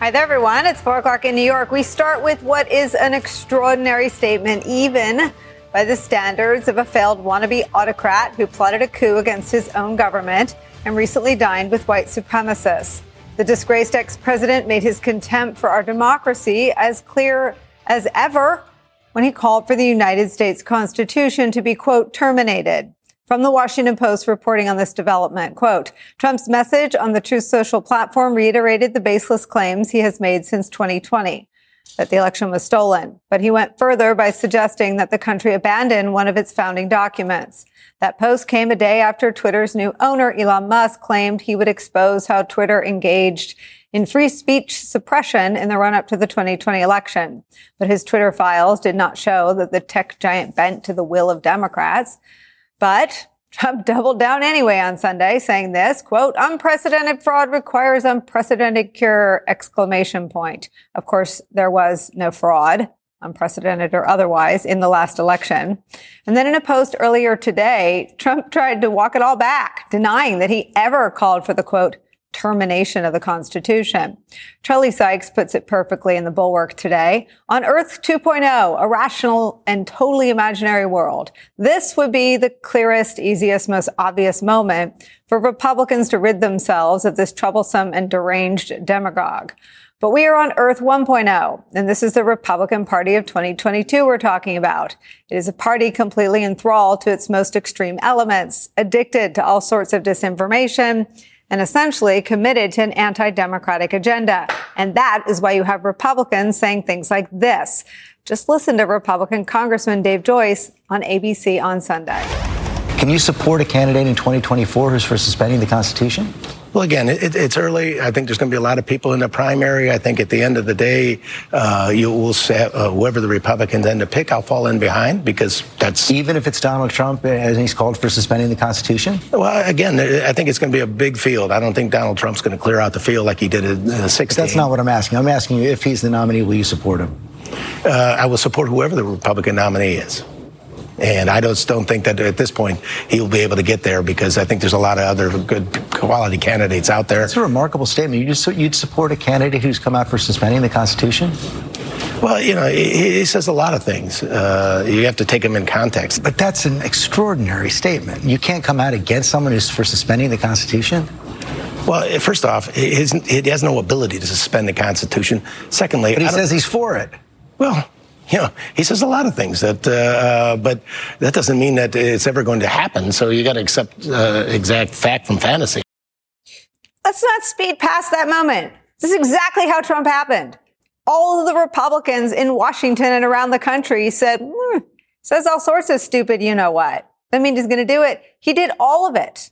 Hi there, everyone. It's 4 o'clock in New York. We start with what is an extraordinary statement, even by the standards of a failed wannabe autocrat who plotted a coup against his own government and recently dined with white supremacists. The disgraced ex president made his contempt for our democracy as clear as ever when he called for the United States Constitution to be, quote, terminated. From the Washington Post reporting on this development, quote, Trump's message on the Truth Social platform reiterated the baseless claims he has made since 2020 that the election was stolen. But he went further by suggesting that the country abandoned one of its founding documents. That post came a day after Twitter's new owner, Elon Musk, claimed he would expose how Twitter engaged in free speech suppression in the run up to the 2020 election. But his Twitter files did not show that the tech giant bent to the will of Democrats. But Trump doubled down anyway on Sunday, saying this, quote, unprecedented fraud requires unprecedented cure, exclamation point. Of course, there was no fraud, unprecedented or otherwise, in the last election. And then in a post earlier today, Trump tried to walk it all back, denying that he ever called for the quote, termination of the Constitution. Charlie Sykes puts it perfectly in the Bulwark today. On Earth 2.0, a rational and totally imaginary world, this would be the clearest, easiest, most obvious moment for Republicans to rid themselves of this troublesome and deranged demagogue. But we are on Earth 1.0, and this is the Republican Party of 2022 we're talking about. It is a party completely enthralled to its most extreme elements, addicted to all sorts of disinformation, and essentially committed to an anti-democratic agenda. And that is why you have Republicans saying things like this. Just listen to Republican Congressman Dave Joyce on ABC on Sunday. Can you support a candidate in 2024 who's for suspending the Constitution? Well, again, it, it's early. I think there's going to be a lot of people in the primary. I think at the end of the day, uh, you will say uh, whoever the Republicans end up pick, I'll fall in behind because that's even if it's Donald Trump and he's called for suspending the Constitution. Well, again, I think it's going to be a big field. I don't think Donald Trump's going to clear out the field like he did in uh, 16. That's not what I'm asking. I'm asking you if he's the nominee, will you support him? Uh, I will support whoever the Republican nominee is. And I just don't think that at this point he'll be able to get there because I think there's a lot of other good quality candidates out there. It's a remarkable statement. You just you'd support a candidate who's come out for suspending the Constitution? Well, you know, he, he says a lot of things. Uh, you have to take him in context. But that's an extraordinary statement. You can't come out against someone who's for suspending the Constitution. Well, first off, he has no ability to suspend the Constitution. Secondly, but he says he's for it. Well, you know, he says a lot of things that, uh, uh, but that doesn't mean that it's ever going to happen. So you got to accept uh, exact fact from fantasy. Let's not speed past that moment. This is exactly how Trump happened. All of the Republicans in Washington and around the country said, mm, says all sorts of stupid, you know what. That means he's going to do it. He did all of it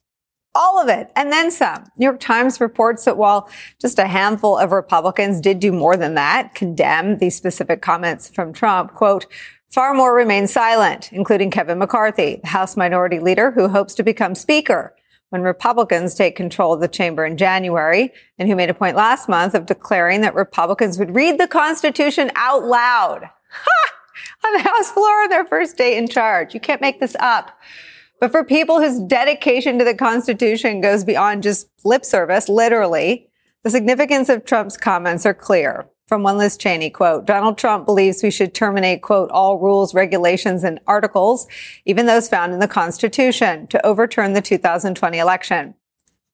all of it and then some. New York Times reports that while just a handful of Republicans did do more than that, condemn these specific comments from Trump, quote, far more remain silent, including Kevin McCarthy, the House Minority Leader who hopes to become Speaker when Republicans take control of the chamber in January and who made a point last month of declaring that Republicans would read the Constitution out loud. Ha! On the House floor on their first day in charge. You can't make this up. But for people whose dedication to the Constitution goes beyond just lip service, literally, the significance of Trump's comments are clear. From one Liz Cheney, quote, Donald Trump believes we should terminate, quote, all rules, regulations, and articles, even those found in the Constitution, to overturn the 2020 election.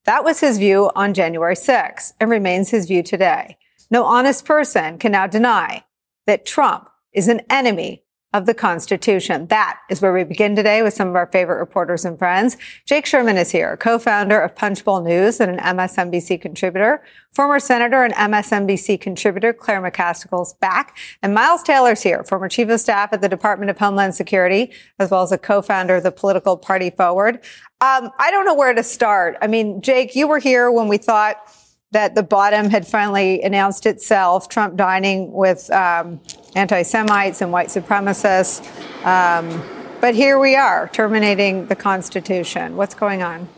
That was his view on January 6 and remains his view today. No honest person can now deny that Trump is an enemy of the Constitution. That is where we begin today with some of our favorite reporters and friends. Jake Sherman is here, co-founder of Punchbowl News and an MSNBC contributor. Former Senator and MSNBC contributor Claire McCaskill's back. And Miles Taylor's here, former Chief of Staff at the Department of Homeland Security, as well as a co-founder of the political party Forward. Um, I don't know where to start. I mean, Jake, you were here when we thought that the bottom had finally announced itself, Trump dining with um, anti Semites and white supremacists. Um, but here we are, terminating the Constitution. What's going on?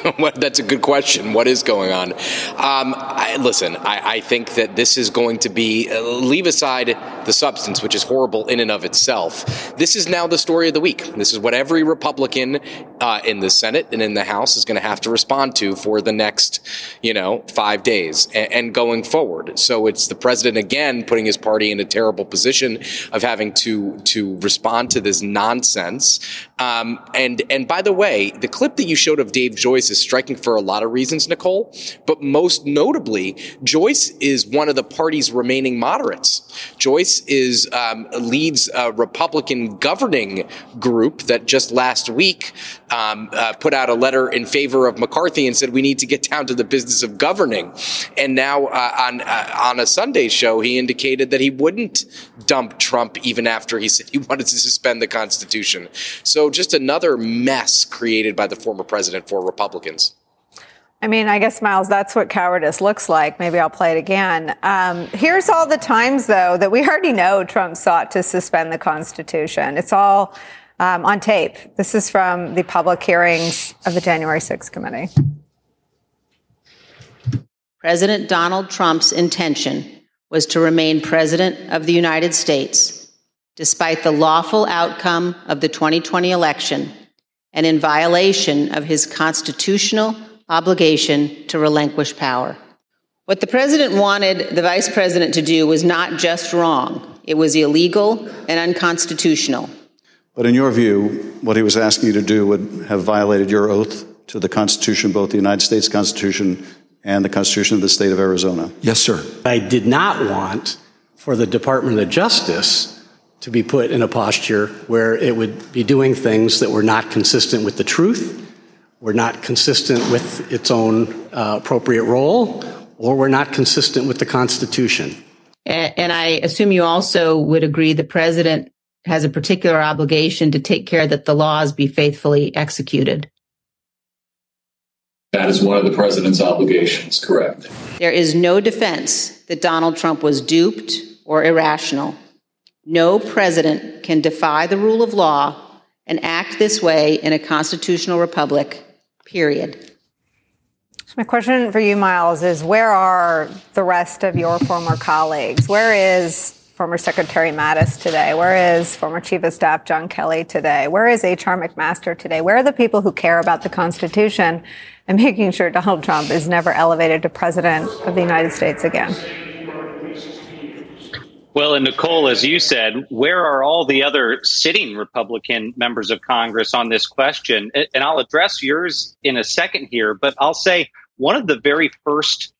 That's a good question. What is going on? Um, I, listen, I, I, think that this is going to be, uh, leave aside the substance, which is horrible in and of itself. This is now the story of the week. This is what every Republican uh, in the Senate and in the House is going to have to respond to for the next, you know, five days and, and going forward. So it's the president again putting his party in a terrible position of having to to respond to this nonsense. Um, and and by the way, the clip that you showed of Dave Joyce is striking for a lot of reasons, Nicolle. But most notably, Joyce is one of the party's remaining moderates. Joyce is um, leads a Republican governing group that just last week um, uh, put out a letter in favor of McCarthy and said we need to get down to the business of governing. And now uh, on uh, on a Sunday show, he indicated that he wouldn't dump Trump even after he said he wanted to suspend the Constitution. So just another mess created by the former president for Republicans. I mean, I guess, Miles, that's what cowardice looks like. Maybe I'll play it again. Um, here's all the times, though, that we already know Trump sought to suspend the Constitution. It's all um, on tape. This is from the public hearings of the January 6th committee. President Donald Trump's intention was to remain president of the United States despite the lawful outcome of the 2020 election and in violation of his constitutional obligation to relinquish power. What the president wanted the vice president to do was not just wrong, it was illegal and unconstitutional. But in your view, what he was asking you to do would have violated your oath to the Constitution, both the United States Constitution and the Constitution of the state of Arizona. Yes, sir. I did not want for the Department of Justice to be put in a posture where it would be doing things that were not consistent with the truth, were not consistent with its own uh, appropriate role, or were not consistent with the Constitution. And, and I assume you also would agree the president has a particular obligation to take care that the laws be faithfully executed. That is one of the president's obligations, correct. There is no defense that Donald Trump was duped or irrational. No president can defy the rule of law and act this way in a constitutional republic, period. So my question for you, Miles, is where are the rest of your former colleagues? Where is former Secretary Mattis today? Where is former Chief of Staff John Kelly today? Where is H.R. McMaster today? Where are the people who care about the Constitution and making sure Donald Trump is never elevated to President of the United States again? Well, and Nicolle, as you said, where are all the other sitting Republican members of Congress on this question? And I'll address yours in a second here, but I'll say one of the very first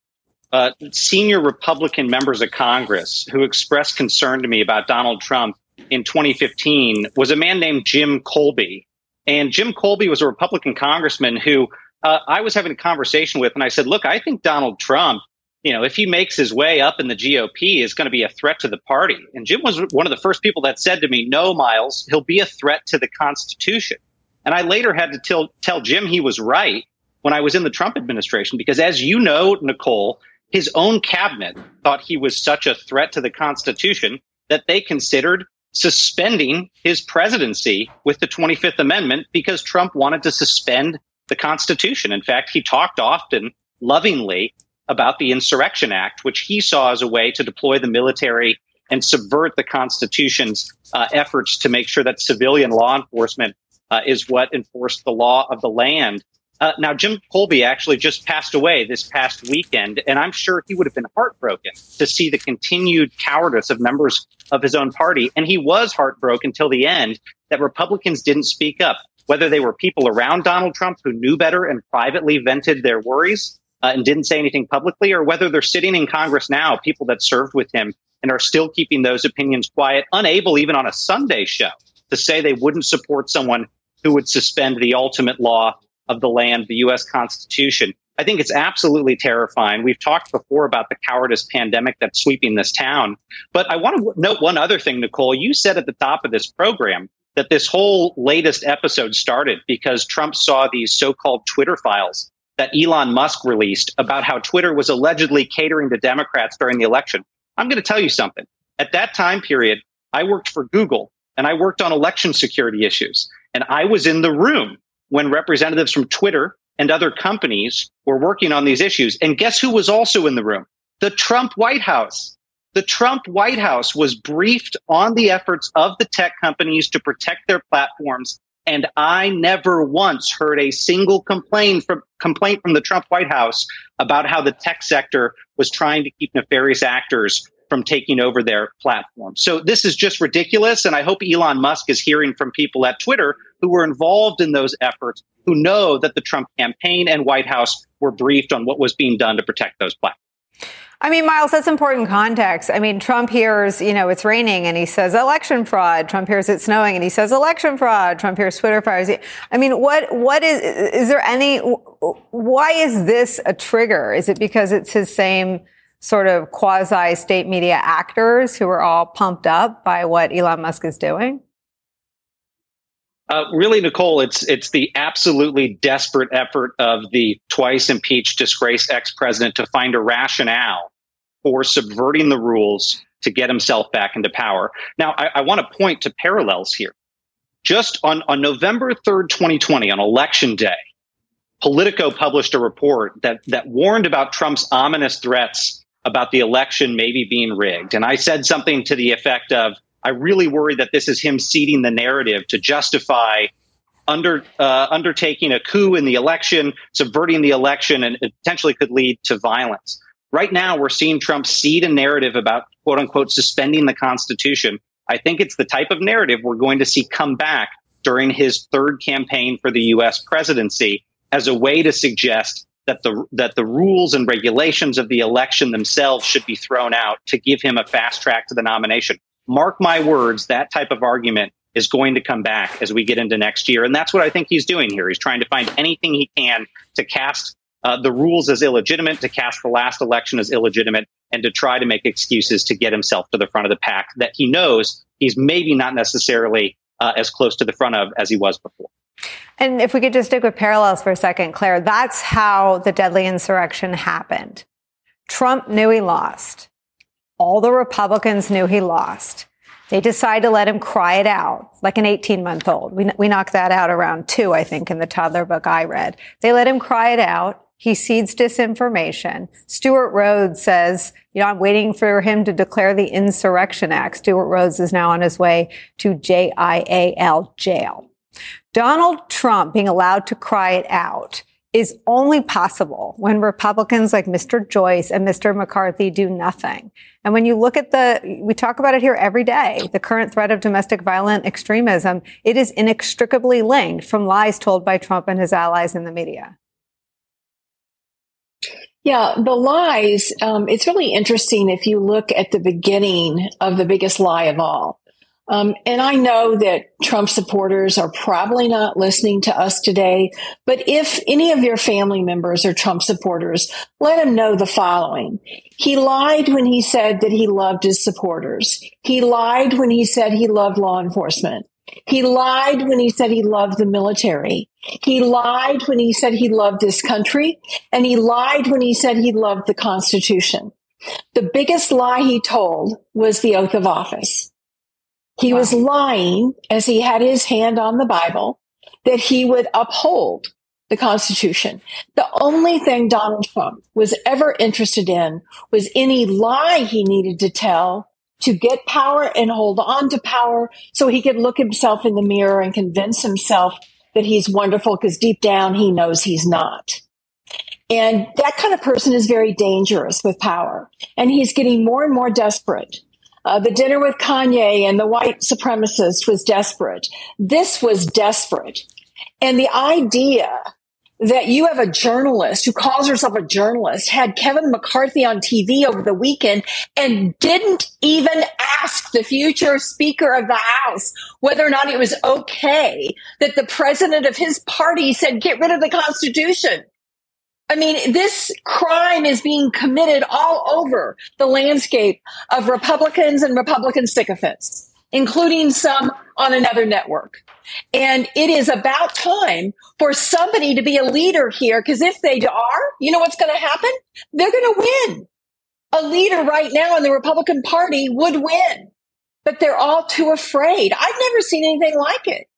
uh, senior Republican members of Congress who expressed concern to me about Donald Trump in 2015 was a man named Jim Kolbe. And Jim Kolbe was a Republican congressman who uh, I was having a conversation with, and I said, Look, I think Donald Trump you know, if he makes his way up in the GOP, is going to be a threat to the party. And Jim was one of the first people that said to me, no, Miles, he'll be a threat to the Constitution. And I later had to tell, tell Jim he was right when I was in the Trump administration, because as you know, Nicolle, his own cabinet thought he was such a threat to the Constitution that they considered suspending his presidency with the 25th Amendment because Trump wanted to suspend the Constitution. In fact, he talked often lovingly about the Insurrection Act, which he saw as a way to deploy the military and subvert the Constitution's uh, efforts to make sure that civilian law enforcement uh, is what enforced the law of the land. Uh, now, Jim Kolbe actually just passed away this past weekend, and I'm sure he would have been heartbroken to see the continued cowardice of members of his own party. And he was heartbroken till the end that Republicans didn't speak up, whether they were people around Donald Trump who knew better and privately vented their worries, uh, and didn't say anything publicly, or whether they're sitting in Congress now, people that served with him and are still keeping those opinions quiet, unable even on a Sunday show to say they wouldn't support someone who would suspend the ultimate law of the land, the U.S. Constitution. I think it's absolutely terrifying. We've talked before about the cowardice pandemic that's sweeping this town. But I want to note one other thing, Nicolle. You said at the top of this program that this whole latest episode started because Trump saw these so called Twitter files that Elon Musk released about how Twitter was allegedly catering to Democrats during the election. I'm going to tell you something. At that time period, I worked for Google and I worked on election security issues. And I was in the room when representatives from Twitter and other companies were working on these issues. And guess who was also in the room? The Trump White House. The Trump White House was briefed on the efforts of the tech companies to protect their platforms. And I never once heard a single complaint from, complaint from the Trump White House about how the tech sector was trying to keep nefarious actors from taking over their platform. So this is just ridiculous. And I hope Elon Musk is hearing from people at Twitter who were involved in those efforts, who know that the Trump campaign and White House were briefed on what was being done to protect those platforms. I mean, Miles, that's important context. I mean, Trump hears, you know, it's raining and he says election fraud. Trump hears it's snowing and he says election fraud. Trump hears Twitter files. I mean, what, what is, is there any, why is this a trigger? Is it because it's his same sort of quasi state media actors who are all pumped up by what Elon Musk is doing? Uh, really, Nicolle, it's it's the absolutely desperate effort of the twice impeached, disgraced ex president to find a rationale for subverting the rules to get himself back into power. Now, I, I want to point to parallels here. Just on, on November 3rd, 2020, on election day, Politico published a report that, that warned about Trump's ominous threats about the election maybe being rigged. And I said something to the effect of, I really worry that this is him seeding the narrative to justify under uh, undertaking a coup in the election, subverting the election, and potentially could lead to violence. Right now, we're seeing Trump seed a narrative about quote unquote suspending the Constitution. I think it's the type of narrative we're going to see come back during his third campaign for the U.S. presidency as a way to suggest that the that the rules and regulations of the election themselves should be thrown out to give him a fast track to the nomination mark my words, that type of argument is going to come back as we get into next year. And that's what I think he's doing here. He's trying to find anything he can to cast uh, the rules as illegitimate, to cast the last election as illegitimate, and to try to make excuses to get himself to the front of the pack that he knows he's maybe not necessarily uh, as close to the front of as he was before. And if we could just stick with parallels for a second, Claire, that's how the deadly insurrection happened. Trump knew he lost. All the Republicans knew he lost. They decided to let him cry it out like an 18 month old. We, we knocked that out around two, I think, in the toddler book I read. They let him cry it out. He seeds disinformation. Stewart Rhodes says, you know, I'm waiting for him to declare the Insurrection Act. Stewart Rhodes is now on his way to JIAL jail. Donald Trump being allowed to cry it out is only possible when Republicans like Mr. Joyce and Mr. McCarthy do nothing. And when you look at the, we talk about it here every day, the current threat of domestic violent extremism, it is inextricably linked from lies told by Trump and his allies in the media. Yeah, the lies, um, it's really interesting if you look at the beginning of the biggest lie of all. Um, and I know that Trump supporters are probably not listening to us today, but if any of your family members are Trump supporters, let them know the following. He lied when he said that he loved his supporters. He lied when he said he loved law enforcement. He lied when he said he loved the military. He lied when he said he loved this country. And he lied when he said he loved the Constitution. The biggest lie he told was the oath of office. He wow. was lying as he had his hand on the Bible that he would uphold the Constitution. The only thing Donald Trump was ever interested in was any lie he needed to tell to get power and hold on to power so he could look himself in the mirror and convince himself that he's wonderful because deep down he knows he's not. And that kind of person is very dangerous with power. And he's getting more and more desperate uh, the dinner with Kanye and the white supremacist was desperate. This was desperate. And the idea that you have a journalist who calls herself a journalist had Kevin McCarthy on TV over the weekend and didn't even ask the future Speaker of the House whether or not it was okay that the president of his party said, get rid of the Constitution. I mean, this crime is being committed all over the landscape of Republicans and Republican sycophants, including some on another network. And it is about time for somebody to be a leader here, because if they are, you know what's going to happen? They're going to win. A leader right now in the Republican Party would win, but they're all too afraid. I've never seen anything like it.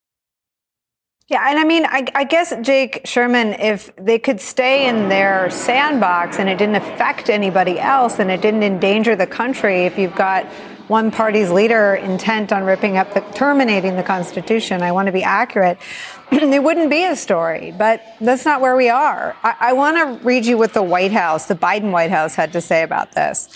Yeah, and I mean, I, I, guess, Jake Sherman, if they could stay in their sandbox and it didn't affect anybody else and it didn't endanger the country, if you've got one party's leader intent on ripping up the terminating the Constitution, I want to be accurate, it wouldn't be a story. But that's not where we are. I, I want to read you what the White House, the Biden White House, had to say about this.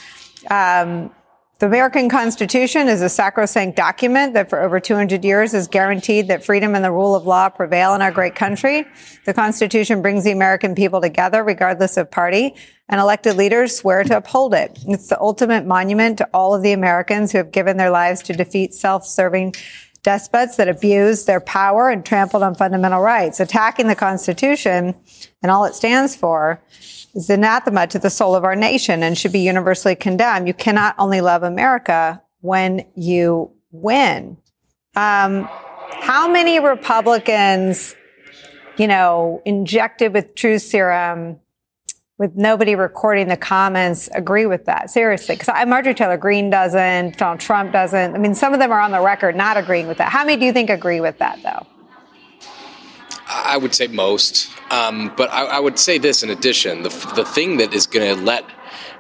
Um, the American Constitution is a sacrosanct document that for over 200 years has guaranteed that freedom and the rule of law prevail in our great country. The Constitution brings the American people together regardless of party and elected leaders swear to uphold it. It's the ultimate monument to all of the Americans who have given their lives to defeat self-serving despots that abuse their power and trampled on fundamental rights. Attacking the Constitution and all it stands for is anathema to the soul of our nation and should be universally condemned. You cannot only love America when you win. Um, how many Republicans, you know, injected with truth serum with nobody recording the comments agree with that? Seriously because marjorie taylor greene doesn't donald trump doesn't. I mean some of them are on the record not agreeing with that. How many do you think agree with that though? I would say most, um, but I, I, would say this in addition: the the thing that is going to let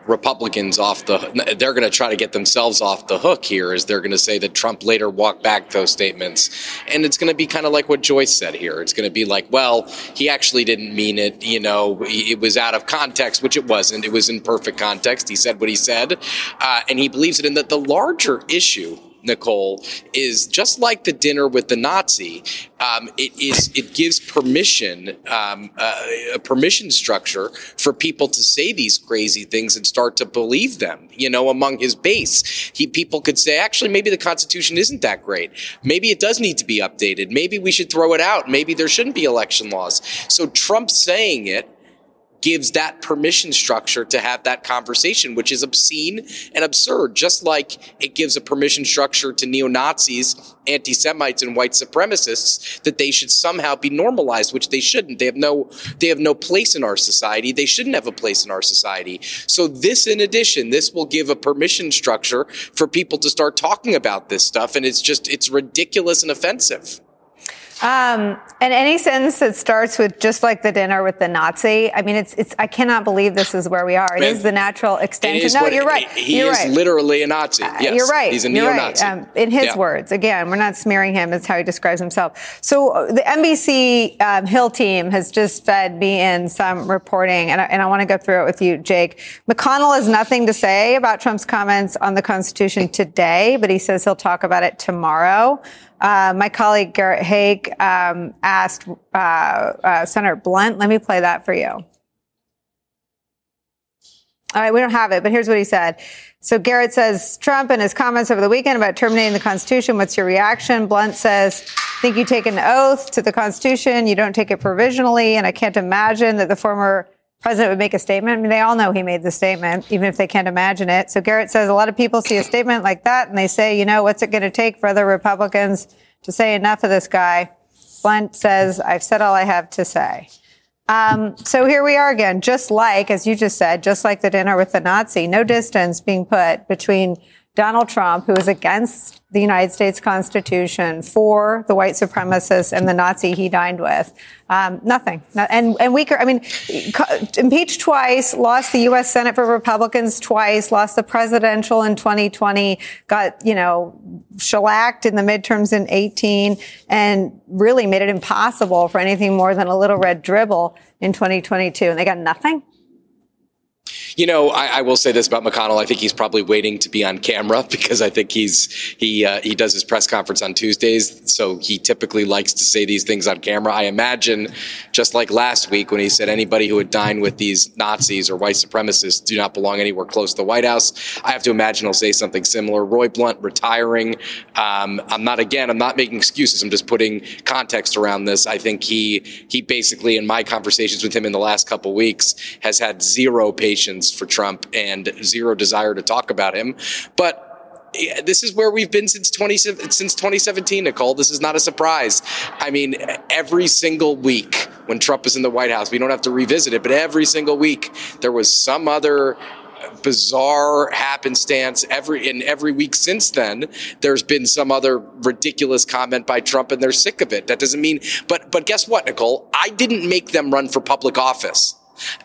Republicans off the they're going to try to get themselves off the hook here is they're going to say that Trump later walked back those statements, and it's going to be kind of like what Joyce said here. It's going to be like, well, he actually didn't mean it. You know, it was out of context, which it wasn't. It was in perfect context. He said what he said, uh, and he believes it. And that the larger issue Nicolle, is just like the dinner with the Nazi. Um, it is it gives permission, um, uh, a permission structure for people to say these crazy things and start to believe them. You know, among his base, he people could say, actually, maybe the Constitution isn't that great. Maybe it does need to be updated. Maybe we should throw it out. Maybe there shouldn't be election laws. So Trump saying it gives that permission structure to have that conversation, which is obscene and absurd, just like it gives a permission structure to neo Nazis, anti Semites, and white supremacists that they should somehow be normalized, which they shouldn't. They have no they have no place in our society. They shouldn't have a place in our society. So this, in addition, this will give a permission structure for people to start talking about this stuff, and it's just it's ridiculous and offensive. Um, and any sentence that starts with just like the dinner with the Nazi, I mean, it's, it's, I cannot believe this is where we are. It Man, is the natural extension. No, you're right. He you're is right. literally a Nazi. Uh, yes, you're right. He's a neo-Nazi. Right. Um, in his yeah. words, again, we're not smearing him. It's how he describes himself. So uh, the NBC um, Hill team has just fed me in some reporting, and I, and I want to go through it with you, Jake. McConnell has nothing to say about Trump's comments on the Constitution today, but he says he'll talk about it tomorrow. Uh, my colleague Garrett Haake um, asked uh, uh, Senator Blunt. Let me play that for you. All right, we don't have it, but here's what he said. So Garrett says Trump and his comments over the weekend about terminating the Constitution. What's your reaction? Blunt says, think you take an oath to the Constitution. You don't take it provisionally. And I can't imagine that the former president would make a statement. I mean, they all know he made the statement, even if they can't imagine it. So Garrett says a lot of people see a statement like that and they say, you know, what's it going to take for other Republicans to say enough of this guy? Blunt says, I've said all I have to say. Um, so here we are again, just like, as you just said, just like the dinner with the Nazi, no distance being put between Donald Trump, who is against the United States Constitution, for the white supremacists and the Nazi he dined with. Um, nothing. And, and weaker. I mean, impeached twice, lost the U.S. Senate for Republicans twice, lost the presidential in 2020, got, you know, shellacked in the midterms in 18, and really made it impossible for anything more than a little red dribble in 2022. And they got nothing. You know, I, I, will say this about McConnell. I think he's probably waiting to be on camera because I think he's he uh, he does his press conference on Tuesdays, so he typically likes to say these things on camera. I imagine, just like last week when he said anybody who would dine with these Nazis or white supremacists do not belong anywhere close to the White House. I have to imagine he'll say something similar. Roy Blunt retiring. Um, I'm not again. I'm not making excuses. I'm just putting context around this. I think he he basically in my conversations with him in the last couple weeks has had zero patience for Trump and zero desire to talk about him. But this is where we've been since 20 since 2017 Nicolle. This is not a surprise. I mean every single week when trump was in the white house we don't have to revisit it but every single week there was some other bizarre happenstance. Every in every week since then there's been some other ridiculous comment by Trump and they're sick of it. That doesn't mean but but guess what Nicolle? I didn't make them run for public office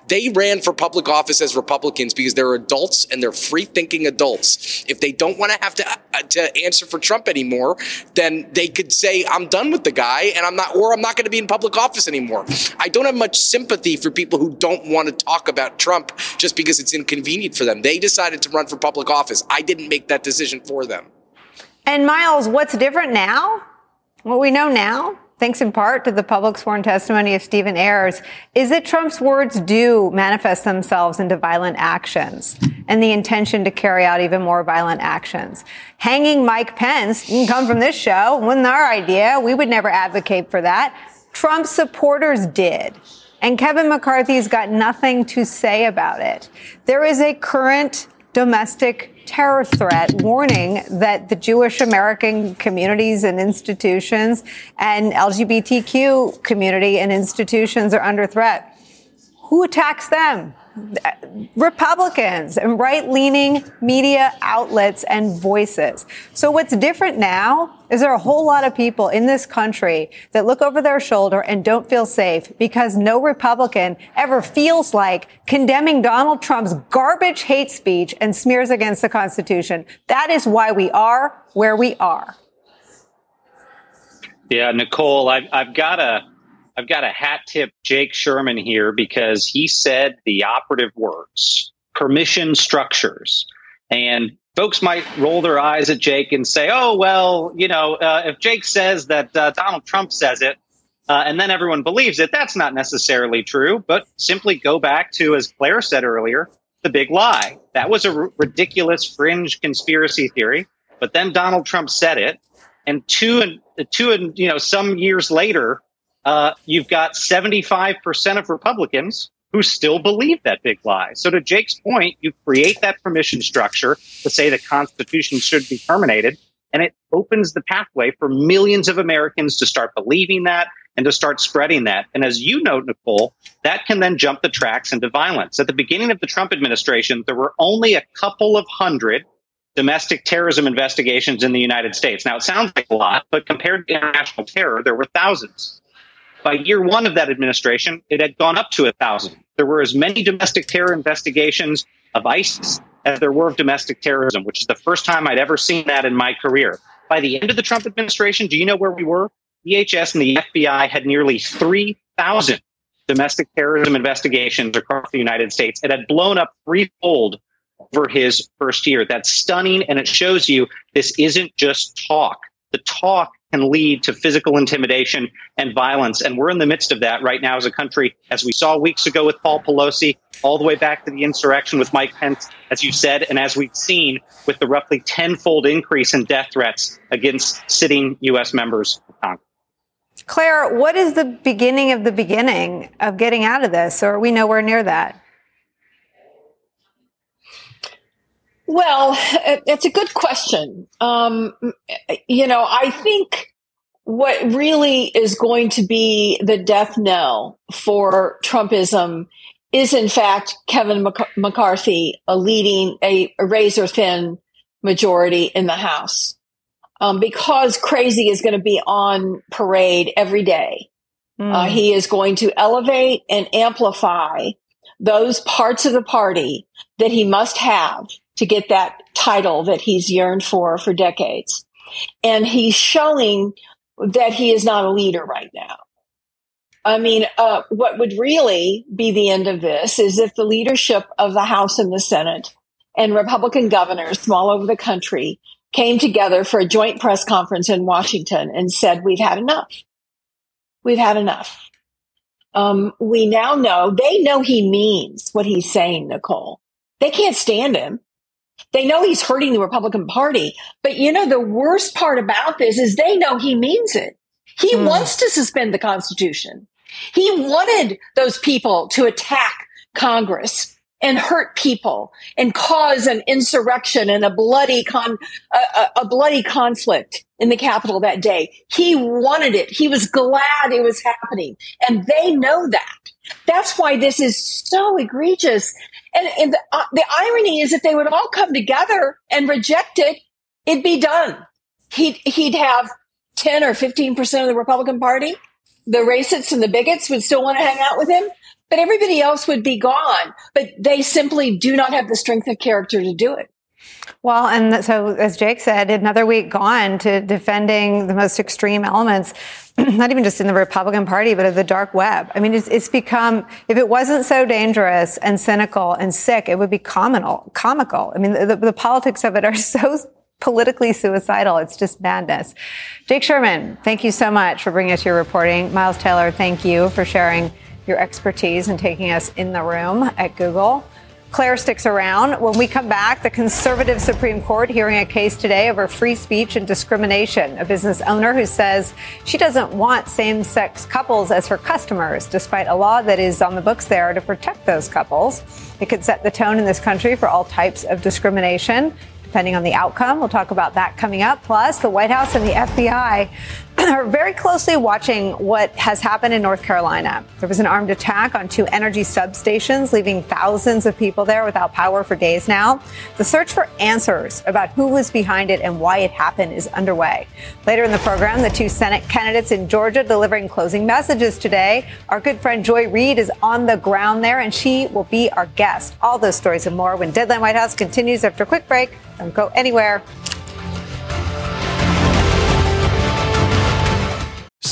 they ran for public office as Republicans because they're adults and they're free thinking adults. If they don't want to have to, uh, to answer for Trump anymore, then they could say, I'm done with the guy and I'm not, or I'm not going to be in public office anymore. I don't have much sympathy for people who don't want to talk about Trump just because it's inconvenient for them. They decided to run for public office. I didn't make that decision for them. And Miles, what's different now? What we know now thanks in part to the public sworn testimony of Stephen Ayres, is that Trump's words do manifest themselves into violent actions and the intention to carry out even more violent actions. Hanging Mike Pence didn't come from this show. Wasn't our idea. We would never advocate for that. Trump supporters did. And Kevin McCarthy's got nothing to say about it. There is a current domestic terror threat, warning that the Jewish American communities and institutions and LGBTQ community and institutions are under threat. Who attacks them? Republicans and right leaning media outlets and voices. So what's different now is there a whole lot of people in this country that look over their shoulder and don't feel safe because no Republican ever feels like condemning Donald Trump's garbage hate speech and smears against the Constitution. That is why we are where we are. Yeah, Nicolle, I've, I've got a I've got a hat tip Jake Sherman here because he said the operative words permission structures. And folks might roll their eyes at Jake and say, oh, well, you know, uh, if Jake says that uh, Donald Trump says it, uh, and then everyone believes it, that's not necessarily true. But simply go back to, as Claire said earlier, the big lie. That was a r- ridiculous fringe conspiracy theory. But then Donald Trump said it. And two and two and you know some years later, uh, you've got 75% of Republicans who still believe that big lie. So, to Jake's point, you create that permission structure to say the Constitution should be terminated, and it opens the pathway for millions of Americans to start believing that and to start spreading that. And as you note, Nicolle, that can then jump the tracks into violence. At the beginning of the Trump administration, there were only a couple of hundred domestic terrorism investigations in the United States. Now, it sounds like a lot, but compared to international terror, there were thousands. By year one of that administration, it had gone up to a thousand. There were as many domestic terror investigations of ISIS as there were of domestic terrorism, which is the first time I'd ever seen that in my career. By the end of the Trump administration, do you know where we were? DHS and the FBI had nearly 3,000 domestic terrorism investigations across the United States. It had blown up threefold over his first year. That's stunning, and it shows you this isn't just talk. The talk can lead to physical intimidation and violence. And we're in the midst of that right now as a country, as we saw weeks ago with Paul Pelosi, all the way back to the insurrection with Mike Pence, as you said, and as we've seen with the roughly tenfold increase in death threats against sitting U.S. members of Congress. Claire, what is the beginning of the beginning of getting out of this? Or are we nowhere near that? Well, it's a good question. Um, you know, I think what really is going to be the death knell for Trumpism is, in fact, Kevin McCarthy leading a, a razor thin majority in the House. Um, because crazy is going to be on parade every day. Mm. Uh, he is going to elevate and amplify those parts of the party that he must have to get that title that he's yearned for for decades. And he's showing that he is not a leader right now. I mean, uh, what would really be the end of this is if the leadership of the House and the Senate and Republican governors from all over the country came together for a joint press conference in Washington and said, We've had enough. We've had enough. Um, we now know, they know he means what he's saying, Nicolle. They can't stand him. They know he's hurting the Republican Party. But you know, the worst part about this is they know he means it. He mm. wants to suspend the Constitution. He wanted those people to attack Congress and hurt people and cause an insurrection and a bloody con, a, a, bloody conflict in the Capitol that day. He wanted it. He was glad it was happening. And they know that. That's why this is so egregious. And, and the, uh, the irony is if they would all come together and reject it, it'd be done. He'd, he'd have 10 or 15% of the Republican Party. The racists and the bigots would still want to hang out with him but everybody else would be gone. But they simply do not have the strength of character to do it. Well, and so as Jake said, another week gone to defending the most extreme elements, not even just in the Republican Party, but of the dark web. I mean, it's, it's become, if it wasn't so dangerous and cynical and sick, it would be comical. comical. I mean, the, the politics of it are so politically suicidal. It's just madness. Jake Sherman, thank you so much for bringing us your reporting. Miles Taylor, thank you for sharing your expertise and taking us in the room at Google. Claire sticks around. When we come back, the conservative Supreme Court hearing a case today over free speech and discrimination. A business owner who says she doesn't want same sex couples as her customers, despite a law that is on the books there to protect those couples. It could set the tone in this country for all types of discrimination depending on the outcome. We'll talk about that coming up. Plus, the White House and the FBI are very closely watching what has happened in North Carolina. There was an armed attack on two energy substations, leaving thousands of people there without power for days now. The search for answers about who was behind it and why it happened is underway. Later in the program, the two Senate candidates in Georgia delivering closing messages today. Our good friend Joy Reid is on the ground there, and she will be our guest. All those stories and more when Deadline White House continues after a quick break. Don't go anywhere.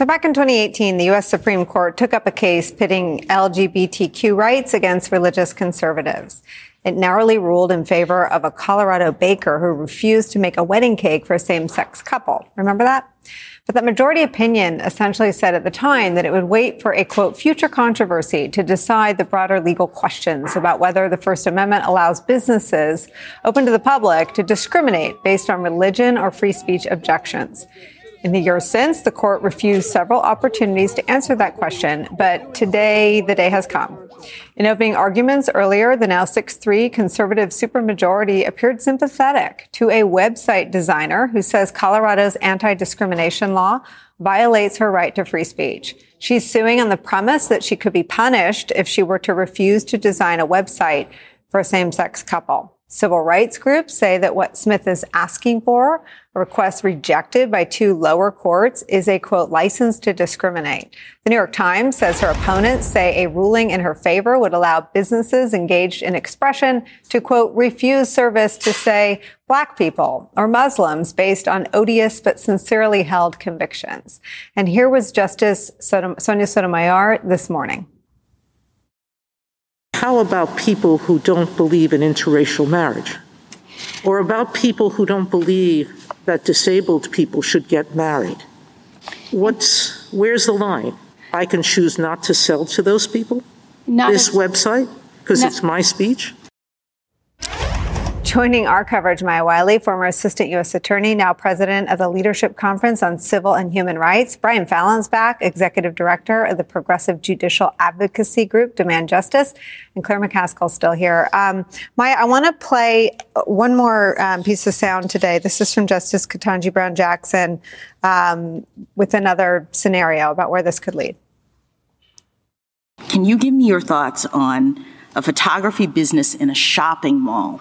So, back in 2018, the U.S. Supreme Court took up a case pitting LGBTQ rights against religious conservatives. It narrowly ruled in favor of a Colorado baker who refused to make a wedding cake for a same sex couple. Remember that? But the majority opinion essentially said at the time that it would wait for a quote, future controversy to decide the broader legal questions about whether the First Amendment allows businesses open to the public to discriminate based on religion or free speech objections. In the years since, the court refused several opportunities to answer that question, but today the day has come. In opening arguments earlier, the now 6-3 conservative supermajority appeared sympathetic to a website designer who says Colorado's anti-discrimination law violates her right to free speech. She's suing on the premise that she could be punished if she were to refuse to design a website for a same-sex couple. Civil rights groups say that what Smith is asking for, request rejected by two lower courts, is a quote, license to discriminate. The New York Times says her opponents say a ruling in her favor would allow businesses engaged in expression to quote, refuse service to say black people or Muslims based on odious but sincerely held convictions. And here was Justice Sonia Sotomayor this morning. How about people who don't believe in interracial marriage? Or about people who don't believe that disabled people should get married? What's, where's the line? I can choose not to sell to those people? Not this website? Because it's my speech? Joining our coverage, Maya Wiley, former assistant U.S. attorney, now president of the Leadership Conference on Civil and Human Rights. Brian Fallon's back, executive director of the Progressive Judicial Advocacy Group, Demand Justice. And Claire McCaskill still here. Um, Maya, I want to play one more um, piece of sound today. This is from Justice Ketanji Brown Jackson um, with another scenario about where this could lead. Can you give me your thoughts on a photography business in a shopping mall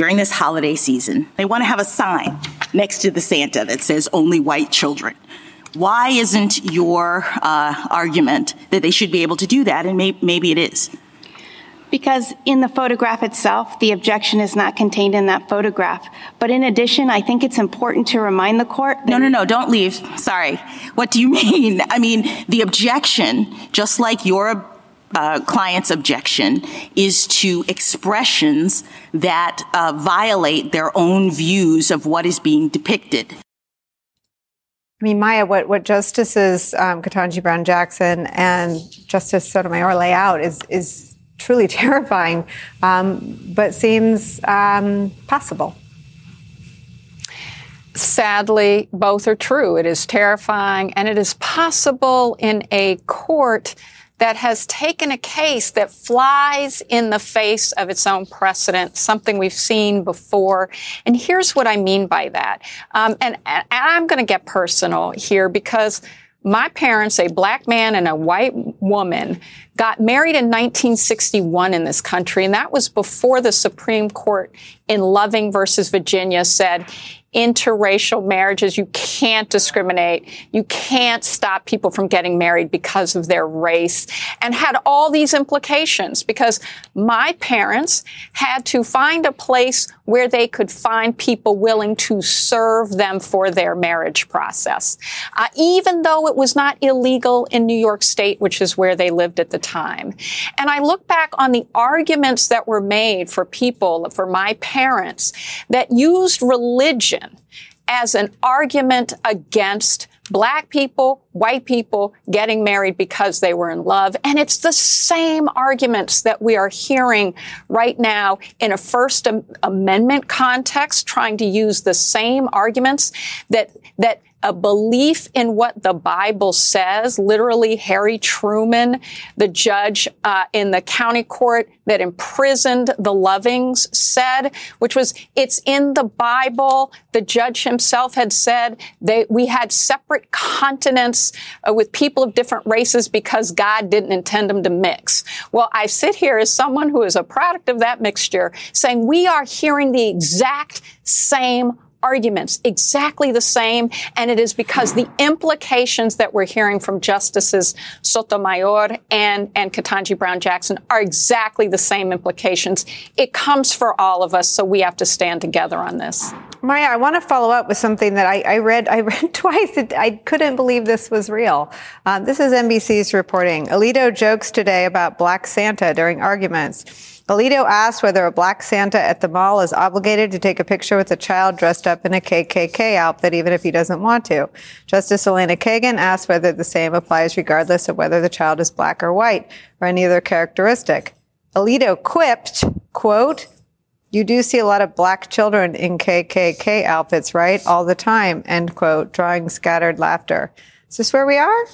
during this holiday season? They want to have a sign next to the Santa that says only white children. Why isn't your uh, argument that they should be able to do that? And may- maybe it is. Because in the photograph itself, the objection is not contained in that photograph. But in addition, I think it's important to remind the court. no, no, no, don't leave. Sorry. What do you mean? I mean, the objection, just like your uh, client's objection, is to expressions that uh, violate their own views of what is being depicted. I mean, Maya, what, what Justices um, Ketanji Brown Jackson and Justice Sotomayor lay out is, is truly terrifying, um, but seems um, possible. Sadly, both are true. It is terrifying, and it is possible in a court that has taken a case that flies in the face of its own precedent, something we've seen before. And here's what I mean by that. Um, and, and I'm going to get personal here because my parents, a black man and a white woman, got married in 1961 in this country, and that was before the Supreme Court in Loving versus Virginia said interracial marriages. You can't discriminate. You can't stop people from getting married because of their race and had all these implications because my parents had to find a place where they could find people willing to serve them for their marriage process. Uh, even though it was not illegal in New York State, which is where they lived at the time. And I look back on the arguments that were made for people, for my parents, that used religion as an argument against black people, white people getting married because they were in love. And it's the same arguments that we are hearing right now in a First Amendment context, trying to use the same arguments that, that a belief in what the Bible says. Literally, Harry Truman, the judge uh, in the county court that imprisoned the Lovings, said, which was, it's in the Bible. The judge himself had said that we had separate continents uh, with people of different races because God didn't intend them to mix. Well, I sit here as someone who is a product of that mixture saying we are hearing the exact same arguments exactly the same. And it is because the implications that we're hearing from Justices Sotomayor and, and Ketanji Brown Jackson are exactly the same implications. It comes for all of us, so we have to stand together on this. Maya, I want to follow up with something that I, I read. I read twice. It, I couldn't believe this was real. Um, this is NBC's reporting. Alito jokes today about Black Santa during arguments. Alito asked whether a black Santa at the mall is obligated to take a picture with a child dressed up in a KKK outfit, even if he doesn't want to. Justice Elena Kagan asked whether the same applies regardless of whether the child is black or white or any other characteristic. Alito quipped, quote, you do see a lot of black children in KKK outfits, right? All the time, end quote, drawing scattered laughter. Is this where we are?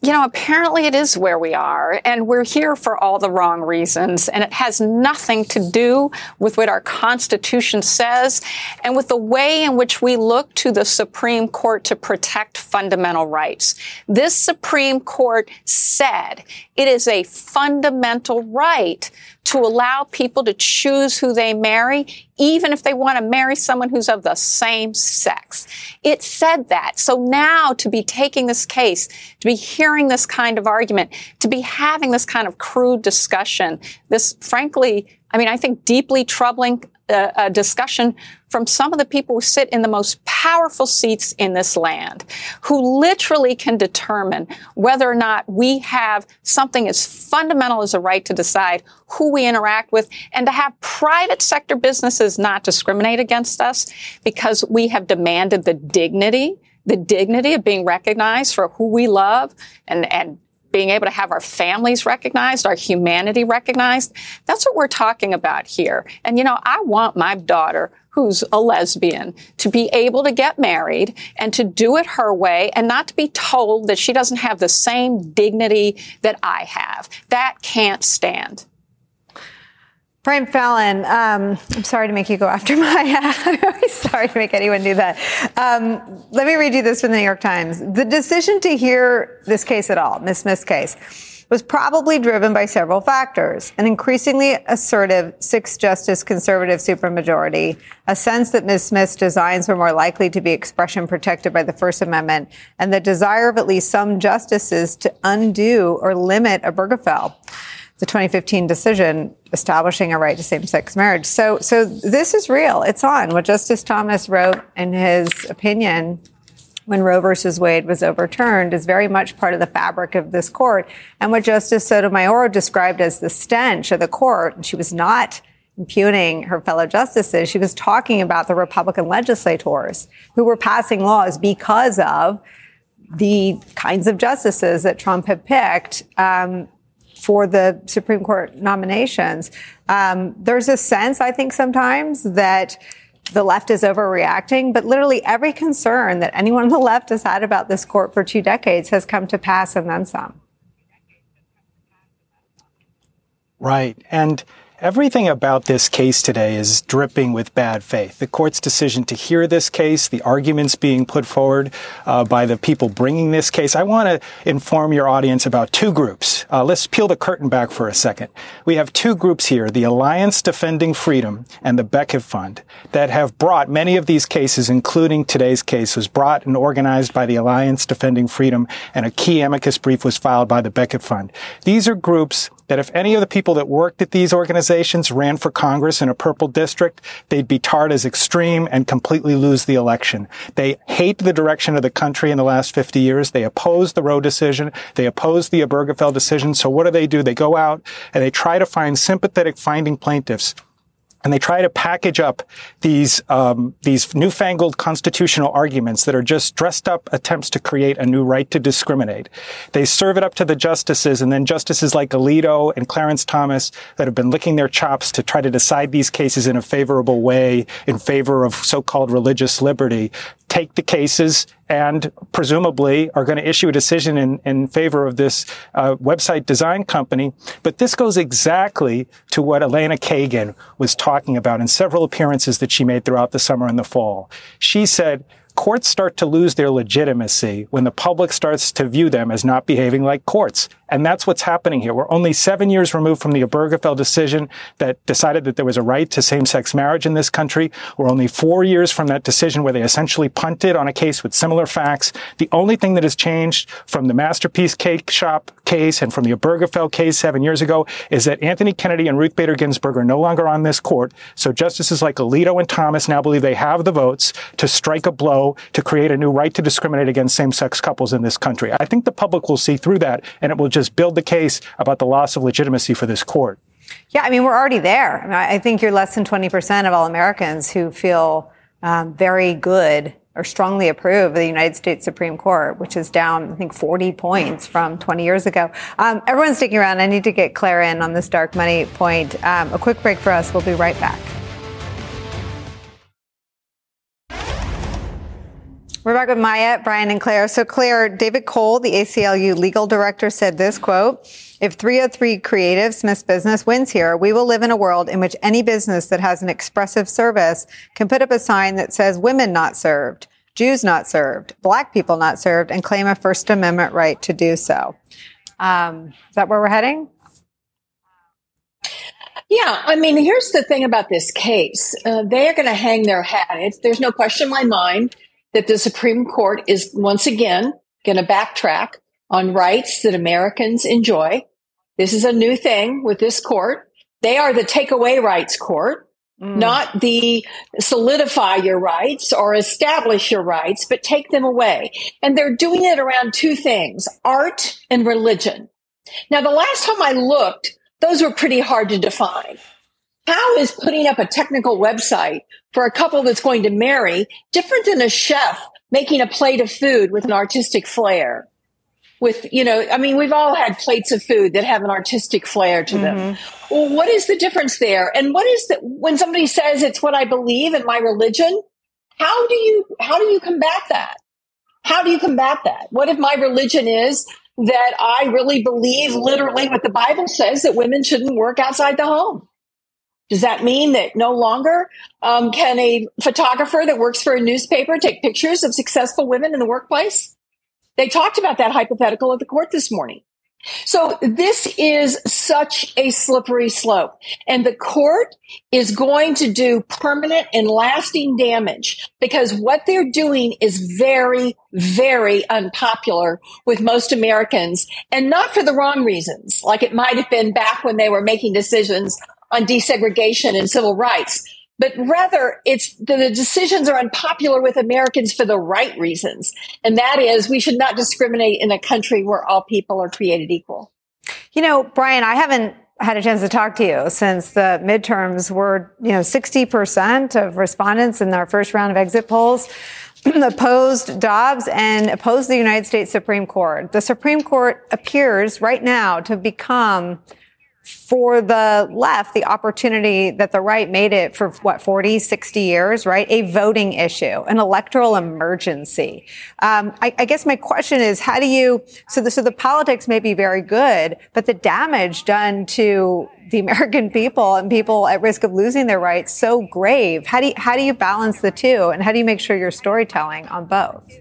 You know, apparently it is where we are, and we're here for all the wrong reasons, and it has nothing to do with what our Constitution says and with the way in which we look to the Supreme Court to protect fundamental rights. This Supreme Court said it is a fundamental right to allow people to choose who they marry, even if they want to marry someone who's of the same sex. It said that. So now to be taking this case, to be hearing this kind of argument, to be having this kind of crude discussion, this frankly, I mean, I think deeply troubling uh, uh, discussion from some of the people who sit in the most powerful seats in this land, who literally can determine whether or not we have something as fundamental as a right to decide who we interact with and to have private sector businesses not discriminate against us because we have demanded the dignity, the dignity of being recognized for who we love and, and being able to have our families recognized, our humanity recognized. That's what we're talking about here. And, you know, I want my daughter who's a lesbian to be able to get married and to do it her way and not to be told that she doesn't have the same dignity that I have. That can't stand. Brian Fallon, um, I'm sorry to make you go after my. I'm always sorry to make anyone do that. Um, let me read you this from the New York Times. The decision to hear this case at all, Miss Smith's case, was probably driven by several factors an increasingly assertive six justice conservative supermajority, a sense that Ms. Smith's designs were more likely to be expression protected by the First Amendment, and the desire of at least some justices to undo or limit Obergefell the 2015 decision establishing a right to same-sex marriage. So, so this is real. It's on. What Justice Thomas wrote in his opinion when Roe versus Wade was overturned is very much part of the fabric of this court. And what Justice Sotomayor described as the stench of the court, she was not impugning her fellow justices. She was talking about the Republican legislators who were passing laws because of the kinds of justices that Trump had picked. Um, for the Supreme Court nominations. Um, there's a sense, I think, sometimes that the left is overreacting, but literally every concern that anyone on the left has had about this court for two decades has come to pass and then some. Right. And Everything about this case today is dripping with bad faith. The court's decision to hear this case, the arguments being put forward uh, by the people bringing this case. I want to inform your audience about two groups. Uh, let's peel the curtain back for a second. We have two groups here, the Alliance Defending Freedom and the Becket Fund, that have brought many of these cases, including today's case, was brought and organized by the Alliance Defending Freedom, and a key amicus brief was filed by the Becket Fund. These are groups that if any of the people that worked at these organizations ran for Congress in a purple district, they'd be tarred as extreme and completely lose the election. They hate the direction of the country in the last 50 years. They oppose the Roe decision. They oppose the Obergefell decision. So what do they do? They go out and they try to find sympathetic finding plaintiffs and they try to package up these um, these newfangled constitutional arguments that are just dressed up attempts to create a new right to discriminate. They serve it up to the justices, and then justices like Alito and Clarence Thomas that have been licking their chops to try to decide these cases in a favorable way in favor of so-called religious liberty take the cases and presumably are going to issue a decision in, in favor of this uh, website design company. But this goes exactly to what Elena Kagan was talking about in several appearances that she made throughout the summer and the fall. She said, courts start to lose their legitimacy when the public starts to view them as not behaving like courts. And that's what's happening here. We're only seven years removed from the Obergefell decision that decided that there was a right to same-sex marriage in this country. We're only four years from that decision where they essentially punted on a case with similar facts. The only thing that has changed from the Masterpiece Cakeshop case and from the Obergefell case seven years ago is that Anthony Kennedy and Ruth Bader Ginsburg are no longer on this court. So justices like Alito and Thomas now believe they have the votes to strike a blow to create a new right to discriminate against same-sex couples in this country. I think the public will see through that and it will just build the case about the loss of legitimacy for this court. Yeah, I mean, we're already there. I, mean, I think you're less than 20% of all Americans who feel um, very good or strongly approve of the United States Supreme Court, which is down, I think, 40 points from 20 years ago. Um, everyone's sticking around. I need to get Claire in on this dark money point. Um, a quick break for us. We'll be right back. We're back with Maya, Brian, and Claire. So, Claire, David Cole, the ACLU legal director, said this quote, if 303 Creative, Smith's business, wins here, we will live in a world in which any business that has an expressive service can put up a sign that says women not served, Jews not served, black people not served, and claim a First Amendment right to do so. Um, is that where we're heading? Yeah, I mean, here's the thing about this case. Uh, they are going to hang their hat. It's, there's no question in my mind that the Supreme Court is once again going to backtrack on rights that Americans enjoy. This is a new thing with this court. They are the takeaway rights court, mm. not the solidify your rights or establish your rights, but take them away. And they're doing it around two things, art and religion. Now, the last time I looked, those were pretty hard to define. How is putting up a technical website for a couple that's going to marry different than a chef making a plate of food with an artistic flair? with, you know, I mean, we've all had plates of food that have an artistic flair to them. Mm-hmm. Well, what is the difference there? And what is that when somebody says it's what I believe in my religion? How do you, how do you combat that? How do you combat that? What if my religion is that I really believe literally what the Bible says that women shouldn't work outside the home? Does that mean that no longer um, can a photographer that works for a newspaper take pictures of successful women in the workplace? They talked about that hypothetical at the court this morning. So this is such a slippery slope and the court is going to do permanent and lasting damage because what they're doing is very, very unpopular with most Americans and not for the wrong reasons, like it might have been back when they were making decisions on desegregation and civil rights but rather it's the decisions are unpopular with Americans for the right reasons. And that is we should not discriminate in a country where all people are created equal. You know, Brian, I haven't had a chance to talk to you since the midterms were, you know, 60% of respondents in our first round of exit polls opposed Dobbs and opposed the United States Supreme Court. The Supreme Court appears right now to become for the left, the opportunity that the right made it for what, 40, 60 years, right? A voting issue, an electoral emergency. Um, I, I, guess my question is, how do you, so the, so the politics may be very good, but the damage done to the American people and people at risk of losing their rights so grave. How do you, how do you balance the two? And how do you make sure you're storytelling on both?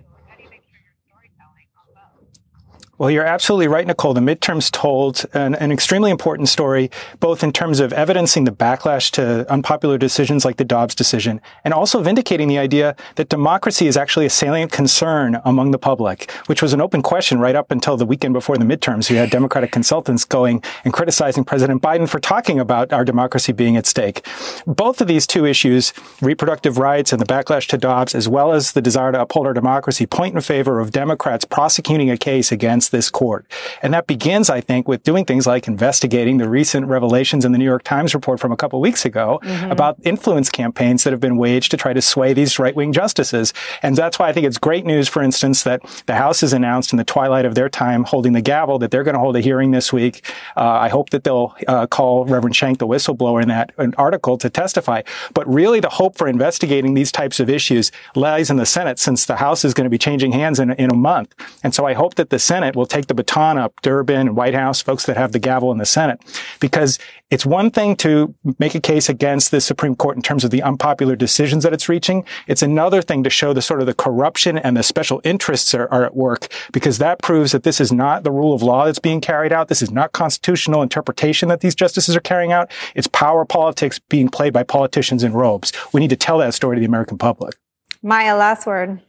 Well, you're absolutely right, Nicole. The midterms told an, an, extremely important story, both in terms of evidencing the backlash to unpopular decisions like the Dobbs decision, and also vindicating the idea that democracy is actually a salient concern among the public, which was an open question right up until the weekend before the midterms. We had Democratic consultants going and criticizing President Biden for talking about our democracy being at stake. Both of these two issues, reproductive rights and the backlash to Dobbs, as well as the desire to uphold our democracy, point in favor of Democrats prosecuting a case against against this court. And that begins, I think, with doing things like investigating the recent revelations in the New York Times report from a couple weeks ago mm-hmm. about influence campaigns that have been waged to try to sway these right-wing justices. And that's why I think it's great news, for instance, that the House has announced in the twilight of their time holding the gavel that they're going to hold a hearing this week. Uh, I hope that they'll uh, call Reverend Schenck the whistleblower in that article to testify. But really the hope for investigating these types of issues lies in the Senate since the House is going to be changing hands in, in a month. And so I hope that the Senate will take the baton up, Durbin and Whitehouse, folks that have the gavel in the Senate, because it's one thing to make a case against the Supreme Court in terms of the unpopular decisions that it's reaching. It's another thing to show the sort of the corruption and the special interests are, are at work, because that proves that this is not the rule of law that's being carried out. This is not constitutional interpretation that these justices are carrying out. It's power politics being played by politicians in robes. We need to tell that story to the American public. Maya, last word.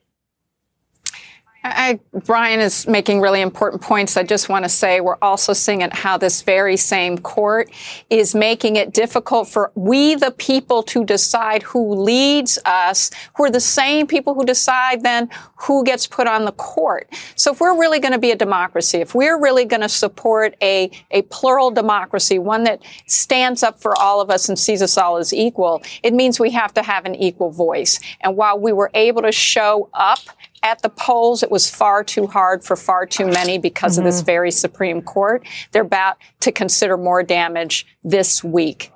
I, Brian is making really important points. I just want to say we're also seeing it how this very same court is making it difficult for we, the people, to decide who leads us, who are the same people who decide then who gets put on the court. So if we're really going to be a democracy, if we're really going to support a, a plural democracy, one that stands up for all of us and sees us all as equal, it means we have to have an equal voice. And while we were able to show up at the polls, it was far too hard for far too many because mm-hmm. of this mm-hmm. very Supreme Court. They're about to consider more damage this week.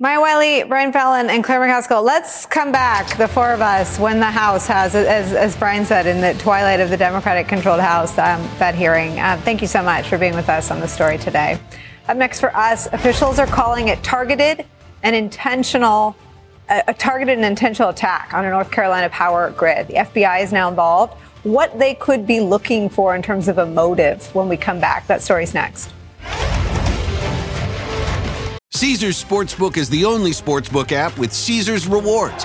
Maya Wiley, Brian Fallon, and Claire McCaskill. Let's come back, the four of us, when the House has, as, as Brian said, in the twilight of the Democratic controlled House, um, that hearing. Uh, thank you so much for being with us on the story today. Up next for us, officials are calling it targeted and intentional a, targeted and intentional attack on a North Carolina power grid. The FBI is now involved. What they could be looking for in terms of a motive when we come back. That story's next. Caesars Sportsbook is the only sportsbook app with Caesars rewards.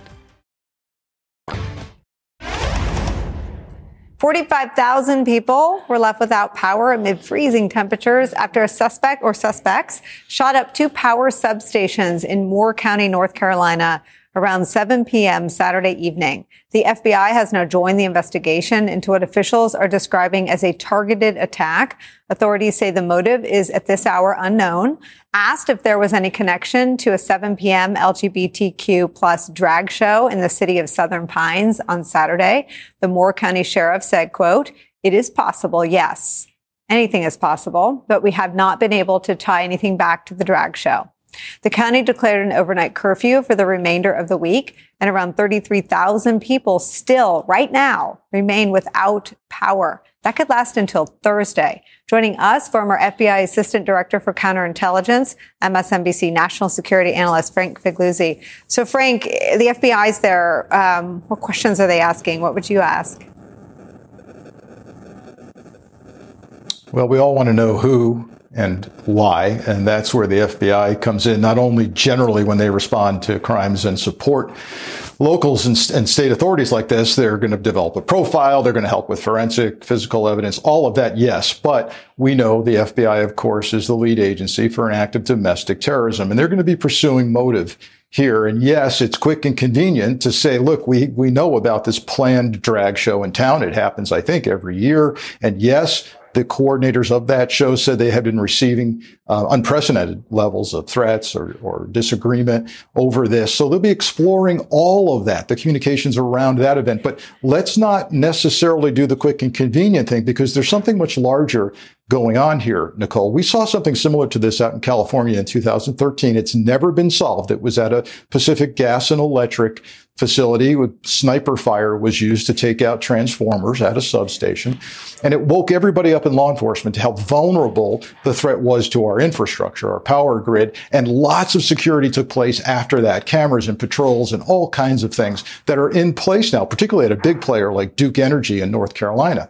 45,000 people were left without power amid freezing temperatures after a suspect or suspects shot up two power substations in Moore County, North Carolina around 7 p.m. Saturday evening. The FBI has now joined the investigation into what officials are describing as a targeted attack. Authorities say the motive is at this hour unknown. Asked if there was any connection to a 7 p.m. LGBTQ plus drag show in the city of Southern Pines on Saturday, the Moore County Sheriff said, quote, it is possible, yes. Anything is possible, but we have not been able to tie anything back to the drag show. The county declared an overnight curfew for the remainder of the week, and around 33,000 people still, right now, remain without power. That could last until Thursday. Joining us, former FBI Assistant Director for Counterintelligence, MSNBC National Security Analyst Frank Figliuzzi. So, Frank, the FBI's there. Um, what questions are they asking? What would you ask? Well, we all want to know who and why. And that's where the FBI comes in, not only generally when they respond to crimes and support locals and, and, state authorities like this, they're going to develop a profile. They're going to help with forensic, physical evidence, all of that. Yes. But we know the FBI, of course, is the lead agency for an act of domestic terrorism and they're going to be pursuing motive here. And yes, it's quick and convenient to say, look, we, we know about this planned drag show in town. It happens, I think, every year. And yes, the coordinators of that show said they had been receiving uh, unprecedented levels of threats or, or, disagreement over this. So they'll be exploring all of that, the communications around that event. But let's not necessarily do the quick and convenient thing because there's something much larger going on here, Nicole. We saw something similar to this out in California in 2013. It's never been solved. It was at a Pacific Gas and Electric facility with sniper fire was used to take out transformers at a substation. And it woke everybody up in law enforcement to how vulnerable the threat was to our infrastructure, our power grid. And lots of security took place after that, cameras and patrols and all kinds of things that are in place now, particularly at a big player like Duke Energy in North Carolina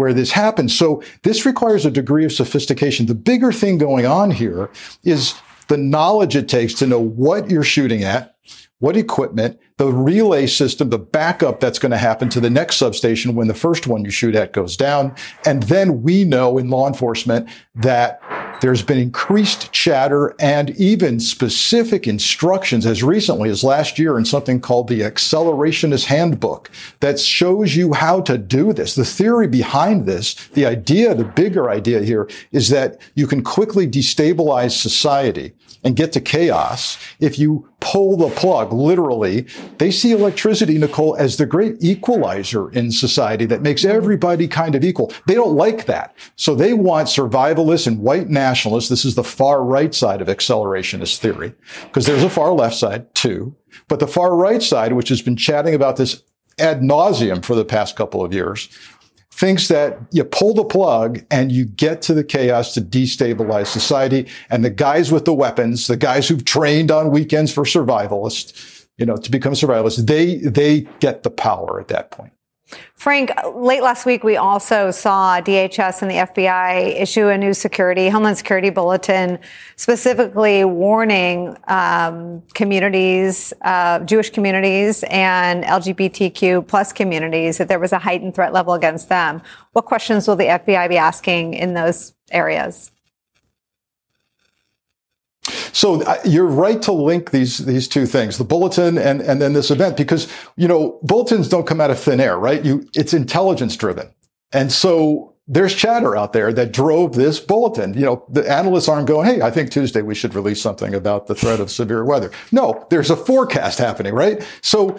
where this happens. So this requires a degree of sophistication. The bigger thing going on here is the knowledge it takes to know what you're shooting at, what equipment, the relay system, the backup that's going to happen to the next substation when the first one you shoot at goes down. And then we know in law enforcement that there's been increased chatter and even specific instructions as recently as last year in something called the Accelerationist Handbook that shows you how to do this. The theory behind this, the idea, the bigger idea here is that you can quickly destabilize society and get to chaos if you pull the plug, literally. They see electricity, Nicole, as the great equalizer in society that makes mm-hmm. everybody kind of equal. They don't like that. So they want survivalists and white nationalists. This is the far right side of accelerationist theory, because there's a far left side too. But the far right side, which has been chatting about this ad nauseum for the past couple of years, thinks that you pull the plug and you get to the chaos to destabilize society. And the guys with the weapons, the guys who've trained on weekends for survivalists, you know, to become survivalists, they, they get the power at that point. Frank, late last week, we also saw DHS and the FBI issue a new security, Homeland Security bulletin, specifically warning um, communities, uh, Jewish communities and LGBTQ plus communities that there was a heightened threat level against them. What questions will the FBI be asking in those areas? So uh, you're right to link these these two things, the bulletin and and then this event, because you know bulletins don't come out of thin air, right? You it's intelligence driven, and so there's chatter out there that drove this bulletin. You know, the analysts aren't going, Hey, I think Tuesday we should release something about the threat of severe weather. No, there's a forecast happening, right? So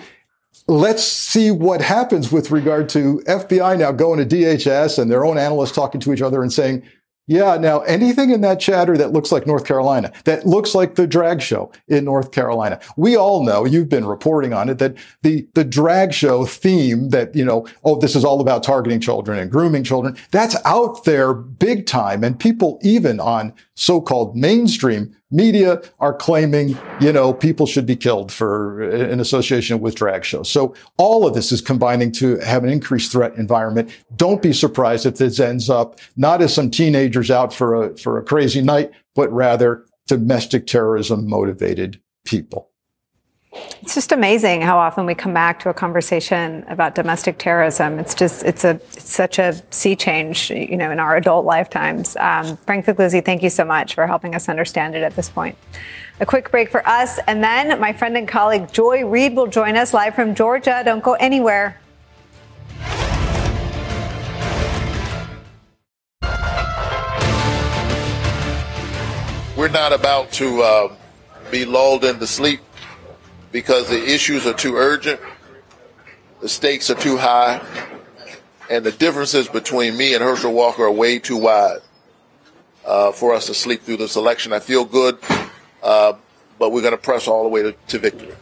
let's see what happens with regard to FBI now going to DHS and their own analysts talking to each other and saying, yeah. Now, anything in that chatter that looks like North Carolina, that looks like the drag show in North Carolina. We all know, you've been reporting on it, that the, the drag show theme that, you know, oh, this is all about targeting children and grooming children. That's out there big time. And people even on so-called mainstream media are claiming, you know, people should be killed for in association with drag shows. So all of this is combining to have an increased threat environment. Don't be surprised if this ends up not as some teenagers out for a, for a crazy night, but rather domestic terrorism motivated people. It's just amazing how often we come back to a conversation about domestic terrorism. It's just it's a it's such a sea change, you know, in our adult lifetimes. Um, Frank Figliuzzi, thank you so much for helping us understand it at this point. A quick break for us, and then my friend and colleague Joy Reid will join us live from Georgia. Don't go anywhere. We're not about to uh, be lulled into sleep because the issues are too urgent, the stakes are too high, and the differences between me and Herschel Walker are way too wide uh, for us to sleep through this election. I feel good, uh, but we're going to press all the way to, to victory.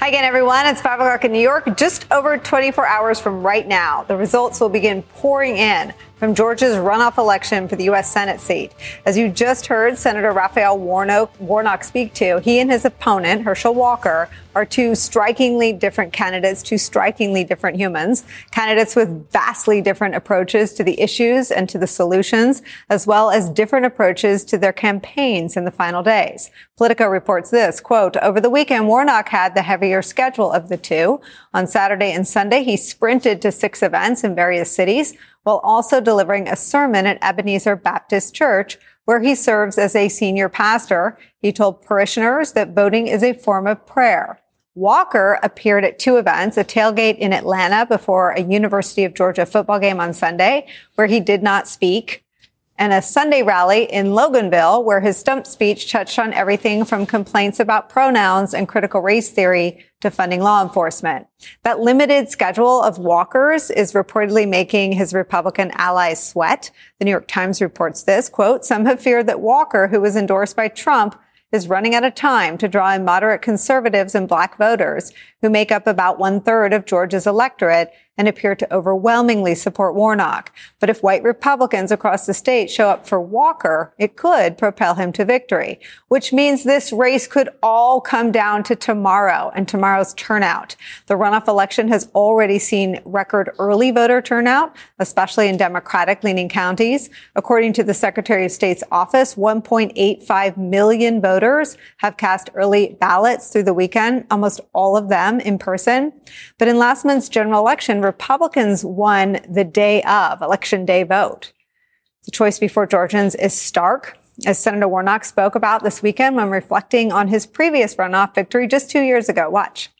Hi again, everyone. It's 5 o'clock in New York, just over 24 hours from right now. The results will begin pouring in from Georgia's runoff election for the U.S. Senate seat. As you just heard Senator Raphael Warnock, Warnock speak to, he and his opponent, Herschel Walker, are two strikingly different candidates, two strikingly different humans, candidates with vastly different approaches to the issues and to the solutions, as well as different approaches to their campaigns in the final days. Politico reports this, quote, over the weekend, Warnock had the heavier schedule of the two. On Saturday and Sunday, he sprinted to six events in various cities while also delivering a sermon at Ebenezer Baptist Church, where he serves as a senior pastor. He told parishioners that voting is a form of prayer. Walker appeared at two events, a tailgate in Atlanta before a University of Georgia football game on Sunday, where he did not speak and a Sunday rally in Loganville where his stump speech touched on everything from complaints about pronouns and critical race theory to funding law enforcement. That limited schedule of walkers is reportedly making his Republican allies sweat. The New York Times reports this quote, some have feared that Walker, who was endorsed by Trump, is running out of time to draw in moderate conservatives and black voters who make up about one third of Georgia's electorate and appear to overwhelmingly support Warnock. But if white Republicans across the state show up for Walker, it could propel him to victory, which means this race could all come down to tomorrow and tomorrow's turnout. The runoff election has already seen record early voter turnout, especially in Democratic leaning counties. According to the Secretary of State's office, 1.85 million voters have cast early ballots through the weekend, almost all of them in person. But in last month's general election, Republicans won the day of election day vote. The choice before Georgians is stark, as Senator Warnock spoke about this weekend when reflecting on his previous runoff victory just two years ago. Watch.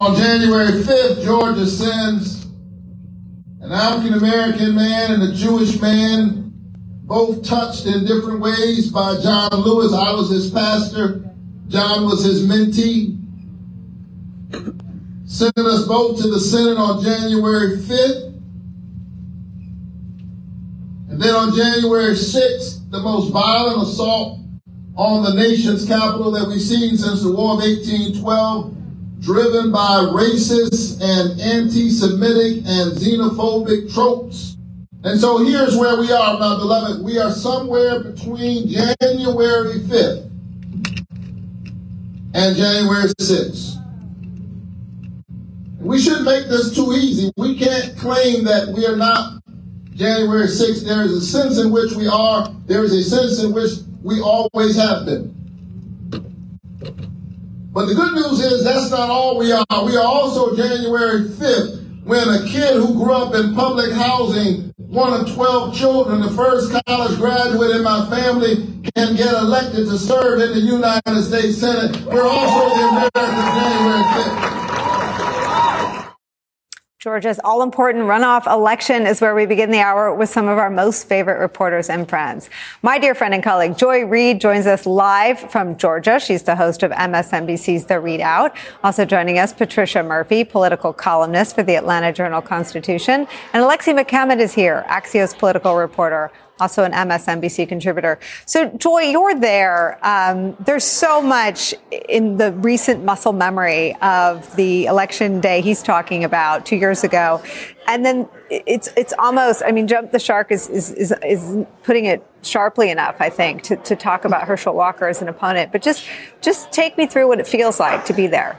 On January 5th, Georgia sends an African American man and a Jewish man, both touched in different ways by John Lewis. I was his pastor, John was his mentee sending us both to the Senate on January 5th. And then on January 6th, the most violent assault on the nation's capital that we've seen since the War of 1812, driven by racist and anti-Semitic and xenophobic tropes. And so here's where we are, my beloved. We are somewhere between January 5th and January 6th. We shouldn't make this too easy. We can't claim that we are not January 6th. There is a sense in which we are. There is a sense in which we always have been. But the good news is that's not all we are. We are also January 5th when a kid who grew up in public housing, one of 12 children, the first college graduate in my family, can get elected to serve in the United States Senate. We're also the American January 5th. Georgia's all important runoff election is where we begin the hour with some of our most favorite reporters and friends. My dear friend and colleague Joy Reid joins us live from Georgia. She's the host of MSNBC's The ReidOut. Also joining us, Patricia Murphy, political columnist for the Atlanta Journal Constitution. And Alexi McCammond is here, Axios political reporter also an MSNBC contributor. So, Joy, you're there. Um, there's so much in the recent muscle memory of the election day he's talking about two years ago. And then it's it's almost, I mean, Jump the Shark is, is, is, is putting it sharply enough, I think, to, to talk about Herschel Walker as an opponent. But just, just take me through what it feels like to be there.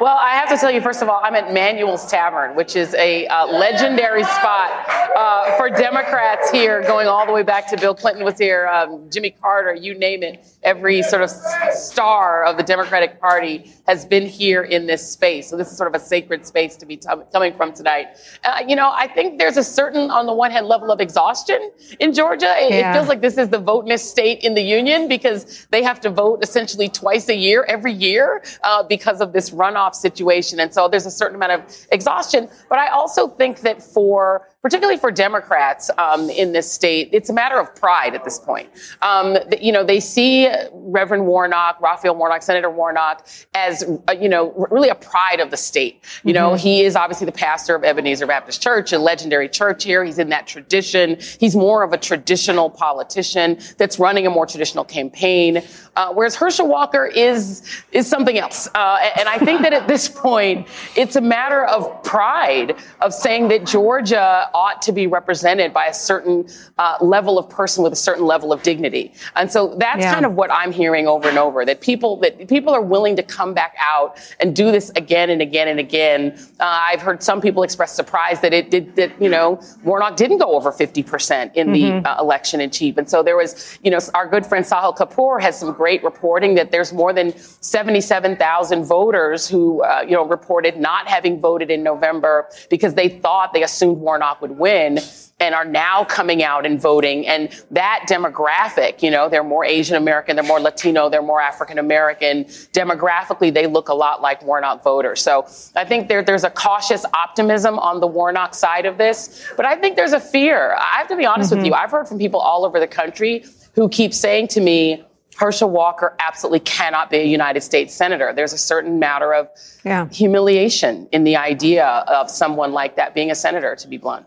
Well, I have to tell you, first of all, I'm at Manuel's Tavern, which is a uh, legendary spot uh, for Democrats here, going all the way back to Bill Clinton was here, um, Jimmy Carter, you name it, every sort of star of the Democratic Party has been here in this space. So this is sort of a sacred space to be t- coming from tonight. Uh, you know, I think there's a certain, on the one hand, level of exhaustion in Georgia. It, yeah. it feels like this is the vote state in the union because they have to vote essentially twice a year, every year, uh, because of this runoff situation. And so there's a certain amount of exhaustion. But I also think that for particularly for Democrats um, in this state, it's a matter of pride at this point. Um, you know, they see Reverend Warnock, Raphael Warnock, Senator Warnock, as uh, you know, really a pride of the state. You mm-hmm. know, he is obviously the pastor of Ebenezer Baptist Church, a legendary church here. He's in that tradition. He's more of a traditional politician that's running a more traditional campaign. Uh, whereas Herschel Walker is is something else, uh, and I think that at this point, it's a matter of pride of saying that Georgia ought to be represented by a certain uh, level of person with a certain level of dignity, and so that's yeah. kind of what I'm hearing over and over. That people that people are willing to come back out and do this again and again and again. Uh, I've heard some people express surprise that it did that you know Warnock didn't go over 50 percent in mm-hmm. the uh, election in chief, and so there was you know our good friend Sahil Kapur has some great reporting that there's more than 77,000 voters who, uh, you know, reported not having voted in November because they thought they assumed Warnock would win and are now coming out and voting. And that demographic, you know, they're more Asian American, they're more Latino, they're more African American. Demographically, they look a lot like Warnock voters. So I think there, there's a cautious optimism on the Warnock side of this, but I think there's a fear. I have to be honest mm-hmm. with you. I've heard from people all over the country who keep saying to me, Herschel Walker absolutely cannot be a United States senator. There's a certain matter of yeah. humiliation in the idea of someone like that being a senator, to be blunt.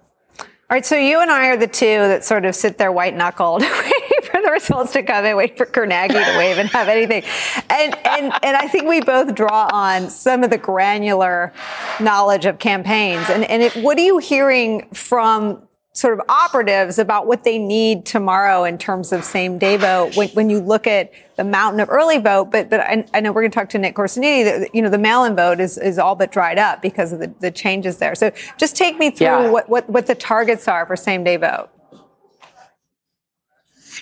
All right, so you and I are the two that sort of sit there white knuckled, waiting for the results to come and wait for Kornacki to wave and have anything. And, and, and I think we both draw on some of the granular knowledge of campaigns. And, and it, what are you hearing from sort of operatives about what they need tomorrow in terms of same day vote when, when you look at the mountain of early vote. But, but I, I know we're going to talk to Nick Corasaniti that, you know, the mail-in vote is, is all but dried up because of the, the changes there. So just take me through yeah. what, what, what the targets are for same day vote.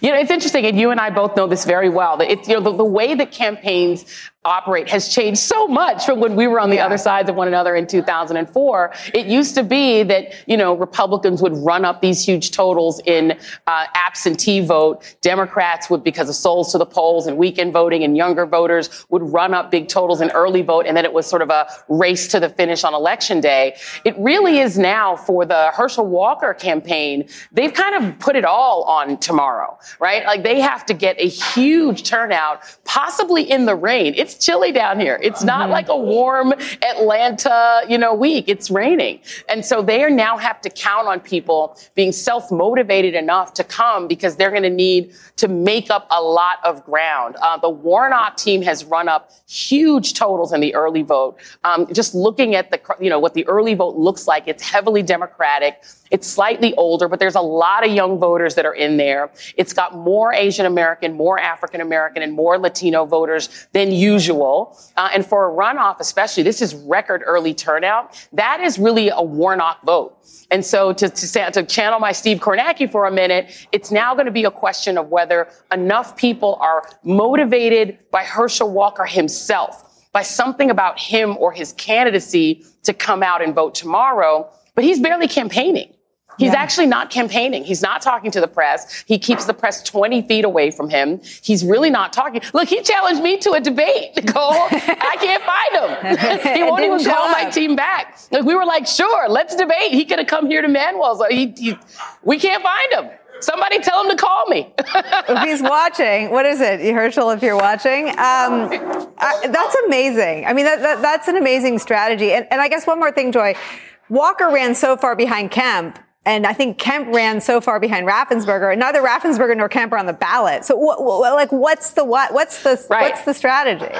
You know, it's interesting, and you and I both know this very well. That it's, you know, the, the way that campaigns operate has changed so much from when we were on the yeah. other sides of one another in 2004. It used to be that, you know, Republicans would run up these huge totals in uh, absentee vote. Democrats would, because of souls to the polls and weekend voting and younger voters, would run up big totals in early vote. And then it was sort of a race to the finish on election day. It really is now for the Herschel Walker campaign. They've kind of put it all on tomorrow, right? Like they have to get a huge turnout, possibly in the rain. It's chilly down here. It's not mm-hmm. like a warm Atlanta, you know, week. It's raining. And so they now have to count on people being self-motivated enough to come because they're going to need to make up a lot of ground. Uh, the Warnock team has run up huge totals in the early vote. Um, just looking at the, you know, what the early vote looks like, it's heavily Democratic. It's slightly older, but there's a lot of young voters that are in there. It's got more Asian American, more African American, and more Latino voters than usual. Uh, and for a runoff, especially, this is record early turnout. That is really a Warnock vote. And so to, to, to channel my Steve Kornacki for a minute, it's now going to be a question of whether enough people are motivated by Herschel Walker himself, by something about him or his candidacy to come out and vote tomorrow. But he's barely campaigning. He's yeah. actually not campaigning. He's not talking to the press. He keeps the press 20 feet away from him. He's really not talking. Look, he challenged me to a debate, Nicole. I can't find him. he won't even call my team back. Like, we were like, sure, let's debate. He could have come here to Manuel's. He, he, we can't find him. Somebody tell him to call me. if he's watching, what is it, Herschel? If you're watching, um, I, that's amazing. I mean, that, that, that's an amazing strategy. And, and I guess one more thing, Joy. Walker ran so far behind Kemp and I think Kemp ran so far behind Raffensperger, and neither Raffensperger nor Kemp are on the ballot. So, what, what, like, what's the what? What's the right. what's the strategy?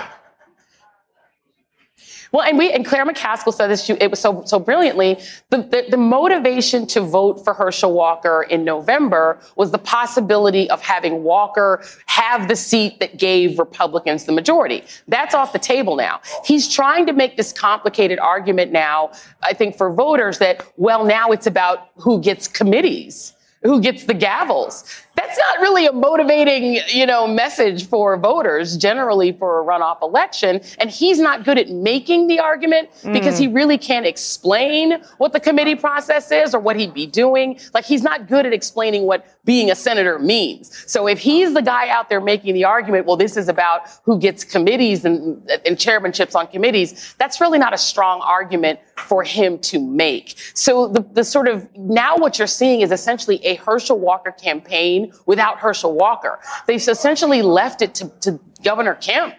Well, and we and Claire McCaskill said this. It was so so brilliantly. The, the, the motivation to vote for Herschel Walker in November was the possibility of having Walker have the seat that gave Republicans the majority. That's off the table now. He's trying to make this complicated argument now. I think for voters that well now it's about who gets committees who gets the gavels that's not really a motivating, you know, message for voters generally for a runoff election. And he's not good at making the argument because he Mm. really can't explain what the committee process is or what he'd be doing. Like he's not good at explaining what being a senator means. So if he's the guy out there making the argument, well, this is about who gets committees and, and chairmanships on committees, that's really not a strong argument for him to make. So the, the sort of now what you're seeing is essentially a Herschel Walker campaign without Herschel Walker. They've essentially left it to, to Governor Kemp.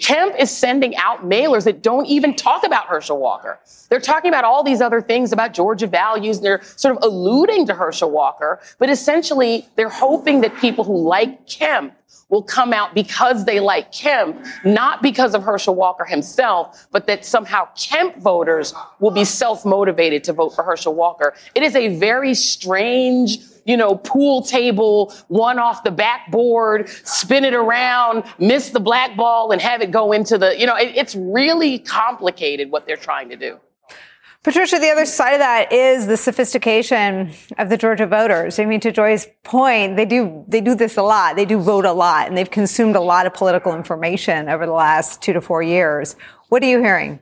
Kemp is sending out mailers that don't even talk about Herschel Walker. They're talking about all these other things about Georgia values, and they're sort of alluding to Herschel Walker, but essentially they're hoping that people who like Kemp will come out because they like Kemp, not because of Herschel Walker himself, but that somehow Kemp voters will be self-motivated to vote for Herschel Walker. It is a very strange you know, pool table, one off the backboard, spin it around, miss the black ball and have it go into the, you know, it, it's really complicated what they're trying to do. Patricia, the other side of that is the sophistication of the Georgia voters. I mean, to Joy's point, they do they do this a lot. They do vote a lot, and they've consumed a lot of political information over the last two to four years. What are you hearing?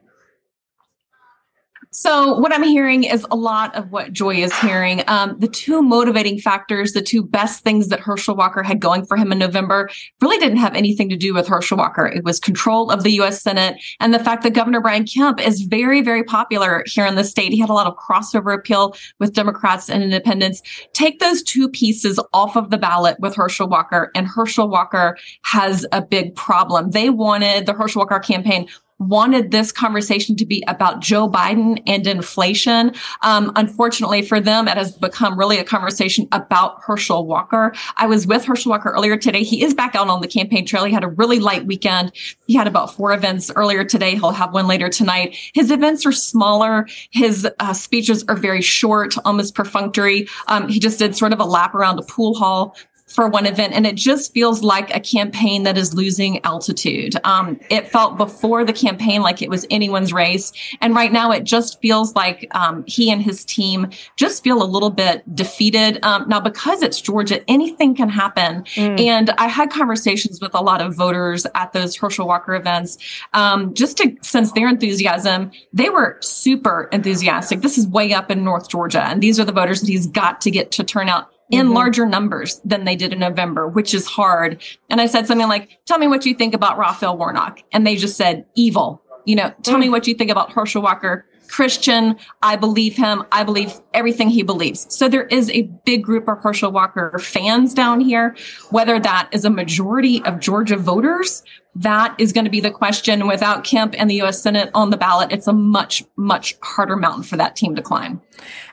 So, what I'm hearing is a lot of what Joy is hearing. Um, the two motivating factors, the two best things that Herschel Walker had going for him in November, really didn't have anything to do with Herschel Walker. It was control of the U.S. Senate and the fact that Governor Brian Kemp is very, very popular here in the state. He had a lot of crossover appeal with Democrats and independents. Take those two pieces off of the ballot with Herschel Walker, and Herschel Walker has a big problem. They wanted the Herschel Walker campaign wanted this conversation to be about Joe Biden and inflation. Um, unfortunately for them, it has become really a conversation about Herschel Walker. I was with Herschel Walker earlier today. He is back out on the campaign trail. He had a really light weekend. He had about four events earlier today. He'll have one later tonight. His events are smaller. His uh, speeches are very short, almost perfunctory. Um, he just did sort of a lap around a pool hall for one event, and it just feels like a campaign that is losing altitude. Um, it felt before the campaign like it was anyone's race, and right now it just feels like um, he and his team just feel a little bit defeated. Um, now, because it's Georgia, anything can happen, and I had conversations with a lot of voters at those Herschel Walker events, um, just to sense their enthusiasm. They were super enthusiastic. This is way up in North Georgia, and these are the voters that he's got to get to turn out in Mhm. larger numbers than they did in November, which is hard. And I said something like, tell me what you think about Raphael Warnock. And they just said, evil. You know, tell me what you think about Herschel Walker. Christian, I believe him. I believe everything he believes. So there is a big group of Herschel Walker fans down here. Whether that is a majority of Georgia voters, that is going to be the question. Without Kemp and the U.S. Senate on the ballot, it's a much, much harder mountain for that team to climb.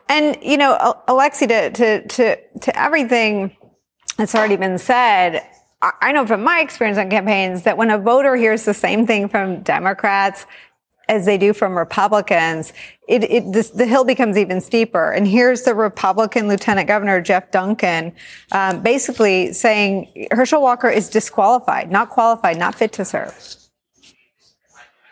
And you know, Alexi, to to to to everything that's already been said, I know from my experience on campaigns that when a voter hears the same thing from Democrats as they do from Republicans, it, it this, the hill becomes even steeper. And here's the Republican Lieutenant Governor Jeff Duncan, um, basically saying Herschel Walker is disqualified, not qualified, not fit to serve.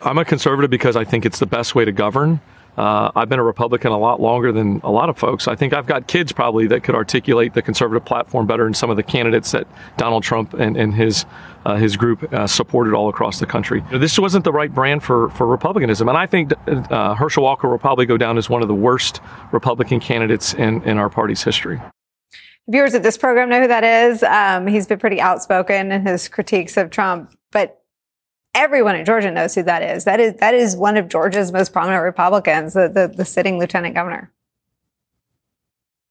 I'm a conservative because I think it's the best way to govern. Uh, I've been a Republican a lot longer than a lot of folks. I think I've got kids probably that could articulate the conservative platform better than some of the candidates that Donald Trump and, and his uh, his group uh, supported all across the country. You know, this wasn't the right brand for, for Republicanism, and I think uh, Herschel Walker will probably go down as one of the worst Republican candidates in, in our party's history. Viewers of this program know who that is. Um, he's been pretty outspoken in his critiques of Trump, but everyone in Georgia knows who that is. That is that is one of Georgia's most prominent Republicans, the the, the sitting lieutenant governor.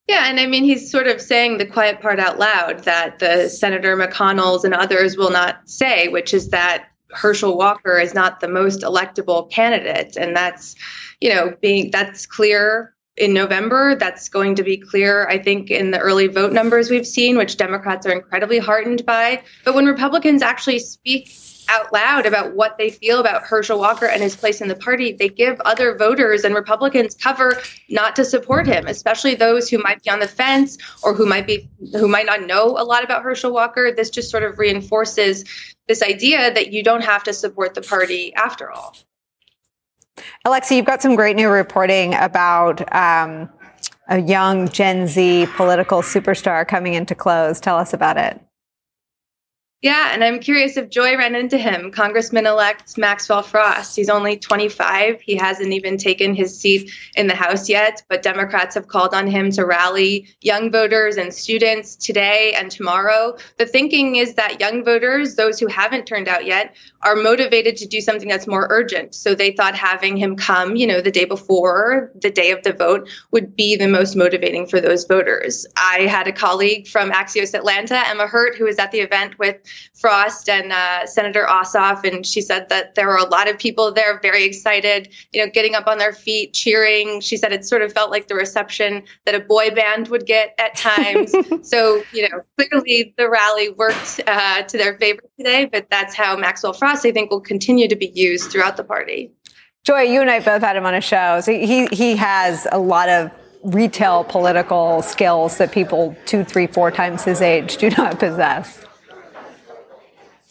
Yeah, and I mean, he's sort of saying the quiet part out loud that the Senator McConnells and others will not say, which is that Herschel Walker is not the most electable candidate. And that's, you know, being that's clear in November. That's going to be clear, I think, in the early vote numbers we've seen, which Democrats are incredibly heartened by. But when Republicans actually speak out loud about what they feel about Herschel Walker and his place in the party, they give other voters and Republicans cover not to support him, especially those who might be on the fence or who might be who might not know a lot about Herschel Walker. This just sort of reinforces this idea that you don't have to support the party after all. Alexi, you've got some great new reporting about um, a young Gen Z political superstar coming into close. Tell us about it. Yeah, and I'm curious if Joy ran into him, Congressman elect Maxwell Frost. He's only 25. He hasn't even taken his seat in the House yet, but Democrats have called on him to rally young voters and students today and tomorrow. The thinking is that young voters, those who haven't turned out yet, are motivated to do something that's more urgent. So they thought having him come, you know, the day before the day of the vote would be the most motivating for those voters. I had a colleague from Axios Atlanta, Emma Hurt, who was at the event with Frost and uh, Senator Ossoff, and she said that there were a lot of people there, very excited, you know, getting up on their feet, cheering. She said it sort of felt like the reception that a boy band would get at times. so, you know, clearly the rally worked uh, to their favor today, but that's how Maxwell Frost, I think, will continue to be used throughout the party. Joy, you and I both had him on a show. So he he has a lot of retail political skills that people two, three, four times his age do not possess.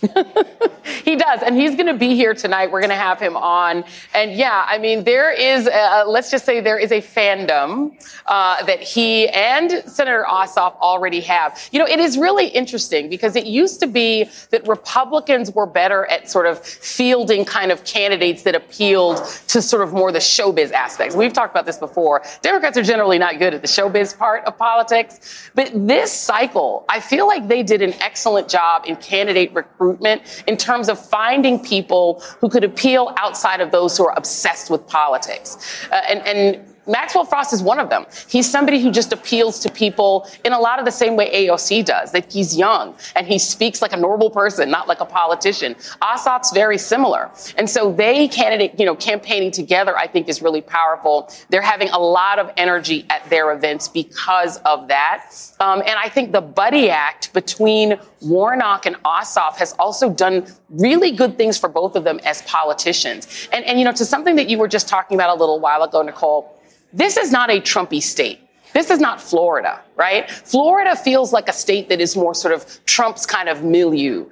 he does, and he's going to be here tonight. We're going to have him on, and yeah, I mean, there is, a, let's just say, there is a fandom uh, that he and Senator Ossoff already have. You know, it is really interesting because it used to be that Republicans were better at sort of fielding kind of candidates that appealed to sort of more the showbiz aspects. We've talked about this before. Democrats are generally not good at the showbiz part of politics, but this cycle, I feel like they did an excellent job in candidate recruitment recruitment in terms of finding people who could appeal outside of those who are obsessed with politics. Uh, and, and Maxwell Frost is one of them. He's somebody who just appeals to people in a lot of the same way AOC does, that he's young and he speaks like a normal person, not like a politician. Ossoff's very similar. And so they candidate, you know, campaigning together, I think is really powerful. They're having a lot of energy at their events because of that. Um, and I think the buddy act between Warnock and Ossoff has also done really good things for both of them as politicians. And, and, you know, to something that you were just talking about a little while ago, Nicolle, this is not a Trumpy state. This is not Florida, right? Florida feels like a state that is more sort of Trump's kind of milieu.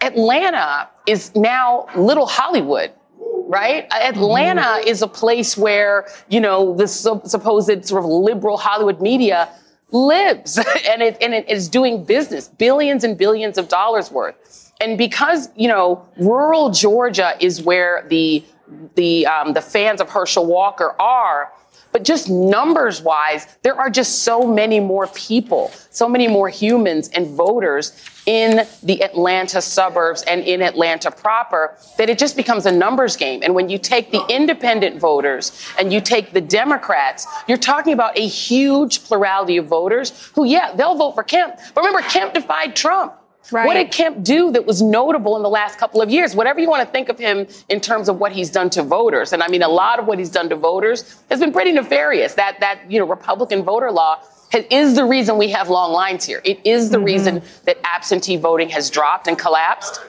Atlanta is now little Hollywood, right? Atlanta mm-hmm. is a place where, you know, the supposed sort of liberal Hollywood media lives and it, and it is doing business, billions and billions of dollars worth. And because, you know, rural Georgia is where the, the, um, the fans of Herschel Walker are, but just numbers wise, there are just so many more people, so many more humans and voters in the Atlanta suburbs and in Atlanta proper that it just becomes a numbers game. And when you take the independent voters and you take the Democrats, you're talking about a huge plurality of voters who, yeah, they'll vote for Kemp. But remember, Kemp defied Trump. Right. What did Kemp do that was notable in the last couple of years? Whatever you want to think of him in terms of what he's done to voters, and I mean a lot of what he's done to voters has been pretty nefarious. That that you know Republican voter law has, is the reason we have long lines here. It is the mm-hmm. reason that absentee voting has dropped and collapsed.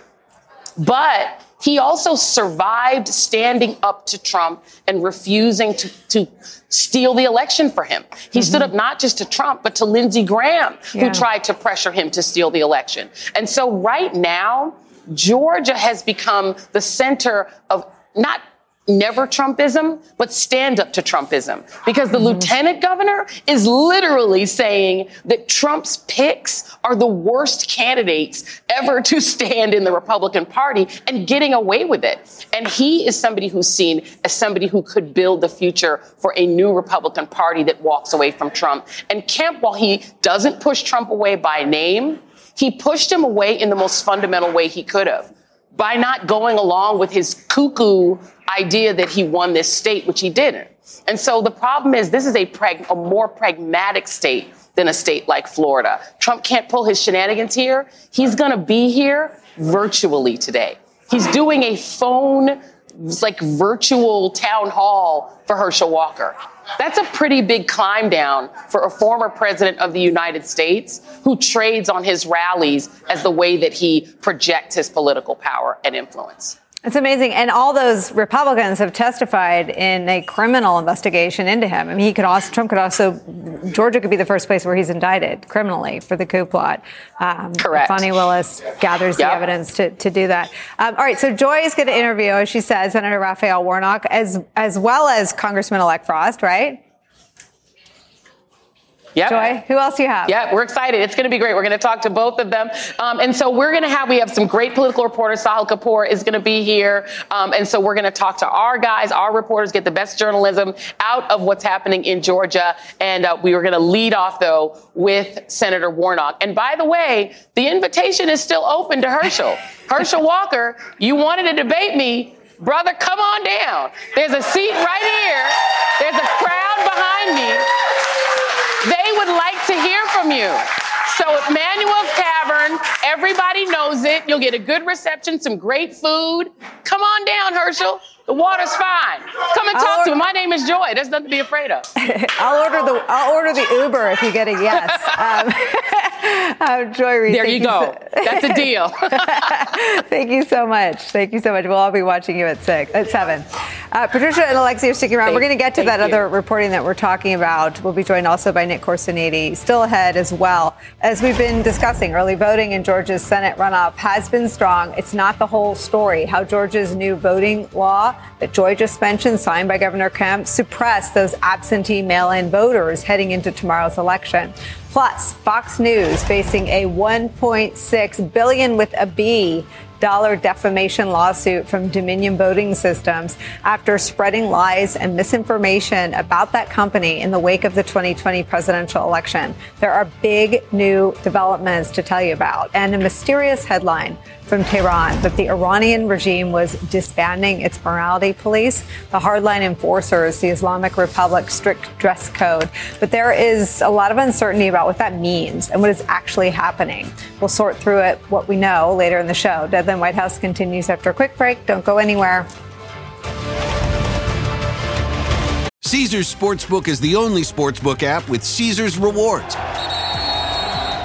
But he also survived standing up to Trump and refusing to, to steal the election for him. He mm-hmm. stood up not just to Trump, but to Lindsey Graham, yeah. who tried to pressure him to steal the election. And so right now, Georgia has become the center of not never Trumpism, but stand up to Trumpism. Because the mm-hmm. lieutenant governor is literally saying that Trump's picks are the worst candidates ever to stand in the Republican Party and getting away with it. And he is somebody who's seen as somebody who could build the future for a new Republican Party that walks away from Trump. And Kemp, while he doesn't push Trump away by name, he pushed him away in the most fundamental way he could have by not going along with his cuckoo idea that he won this state, which he didn't. And so the problem is this is a, prag- a more pragmatic state than a state like Florida. Trump can't pull his shenanigans here. He's going to be here virtually today. He's doing a phone, like virtual town hall for Herschel Walker. That's a pretty big climb down for a former president of the United States who trades on his rallies as the way that he projects his political power and influence. It's amazing. And all those Republicans have testified in a criminal investigation into him. I mean, he could also, Trump could also, Georgia could be the first place where he's indicted criminally for the coup plot. Um, Correct. Fani Willis gathers Yep. the evidence to, to do that. Um, all right. So Joy is going to interview, as she said, Senator Raphael Warnock, as, as well as Congressman elect Frost, right? Yep. Joy, who else do you have? Yeah, we're excited. It's going to be great. We're going to talk to both of them. Um, and so we're going to have, we have some great political reporters. Sahil Kapur is going to be here. Um, and so we're going to talk to our guys, our reporters, get the best journalism out of what's happening in Georgia. And uh, we were going to lead off, though, with Senator Warnock. And by the way, the invitation is still open to Herschel. Herschel Walker, you wanted to debate me. Brother, come on down. There's a seat right here. There's a crowd behind me. They would like to hear from you. So at Manuel's Tavern, everybody knows it. You'll get a good reception, some great food. Come on down, Herschel. The water's fine. Come and talk to me. My name is Joy. There's nothing to be afraid of. I'll order the I'll order the Uber if you get a yes. Um, uh, Joy Reid, There thank you go. so- That's a deal. Thank you so much. Thank you so much. We'll all be watching you at six, at seven. Uh, Patricia and Alexia are sticking around. we're going to get to that other reporting that we're talking about. We'll be joined also by Nick Corasaniti, still ahead as well. As we've been discussing, early voting in Georgia's Senate runoff has been strong. It's not the whole story. How Georgia's new voting law that Joy just mentioned, signed by Governor Kemp, suppressed those absentee mail-in voters heading into tomorrow's election. Plus, Fox News facing a 1.6 billion with a B dollar defamation lawsuit from Dominion Voting Systems after spreading lies and misinformation about that company in the wake of the 2020 presidential election. There are big new developments to tell you about and a mysterious headline from Tehran that the Iranian regime was disbanding its morality police, the hardline enforcers, the Islamic Republic's strict dress code. But there is a lot of uncertainty about what that means and what is actually happening. We'll sort through it, what we know later in the show. Deadline White House continues after a quick break. Don't go anywhere. Caesars Sportsbook is the only sportsbook app with Caesars rewards.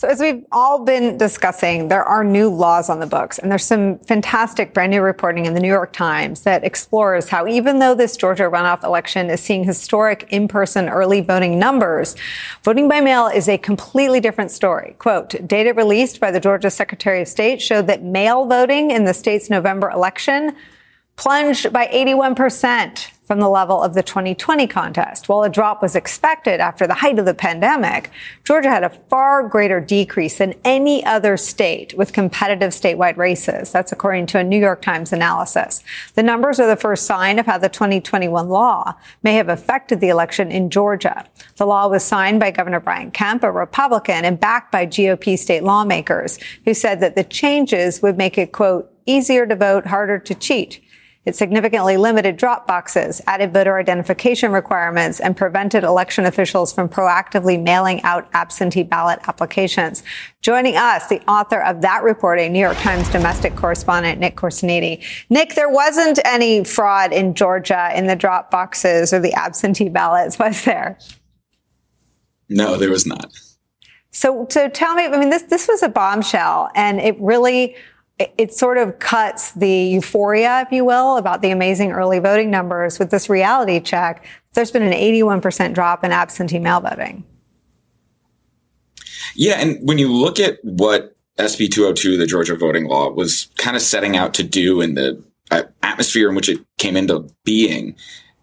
So, as we've all been discussing, there are new laws on the books, and there's some fantastic brand new reporting in the New York Times that explores how, even though this Georgia runoff election is seeing historic in person early voting numbers, voting by mail is a completely different story. Quote Data released by the Georgia Secretary of State showed that mail voting in the state's November election plunged by 81% from the level of the 2020 contest. While a drop was expected after the height of the pandemic, Georgia had a far greater decrease than any other state with competitive statewide races. That's according to a New York Times analysis. The numbers are the first sign of how the 2021 law may have affected the election in Georgia. The law was signed by Governor Brian Kemp, a Republican, and backed by GOP state lawmakers who said that the changes would make it, quote, easier to vote, harder to cheat. It significantly limited drop boxes, added voter identification requirements, and prevented election officials from proactively mailing out absentee ballot applications. Joining us, the author of that reporting, New York Times domestic correspondent Nick Corasaniti. Nick, there wasn't any fraud in Georgia in the drop boxes or the absentee ballots, was there? No, there was not. So, so tell me, I mean, this, this was a bombshell and it really, it, sort of cuts the euphoria, if you will, about the amazing early voting numbers with this reality check. There's been an 81% drop in absentee mail voting. Yeah, and when you look at what SB 202, the Georgia voting law, was kind of setting out to do in the uh, atmosphere in which it came into being,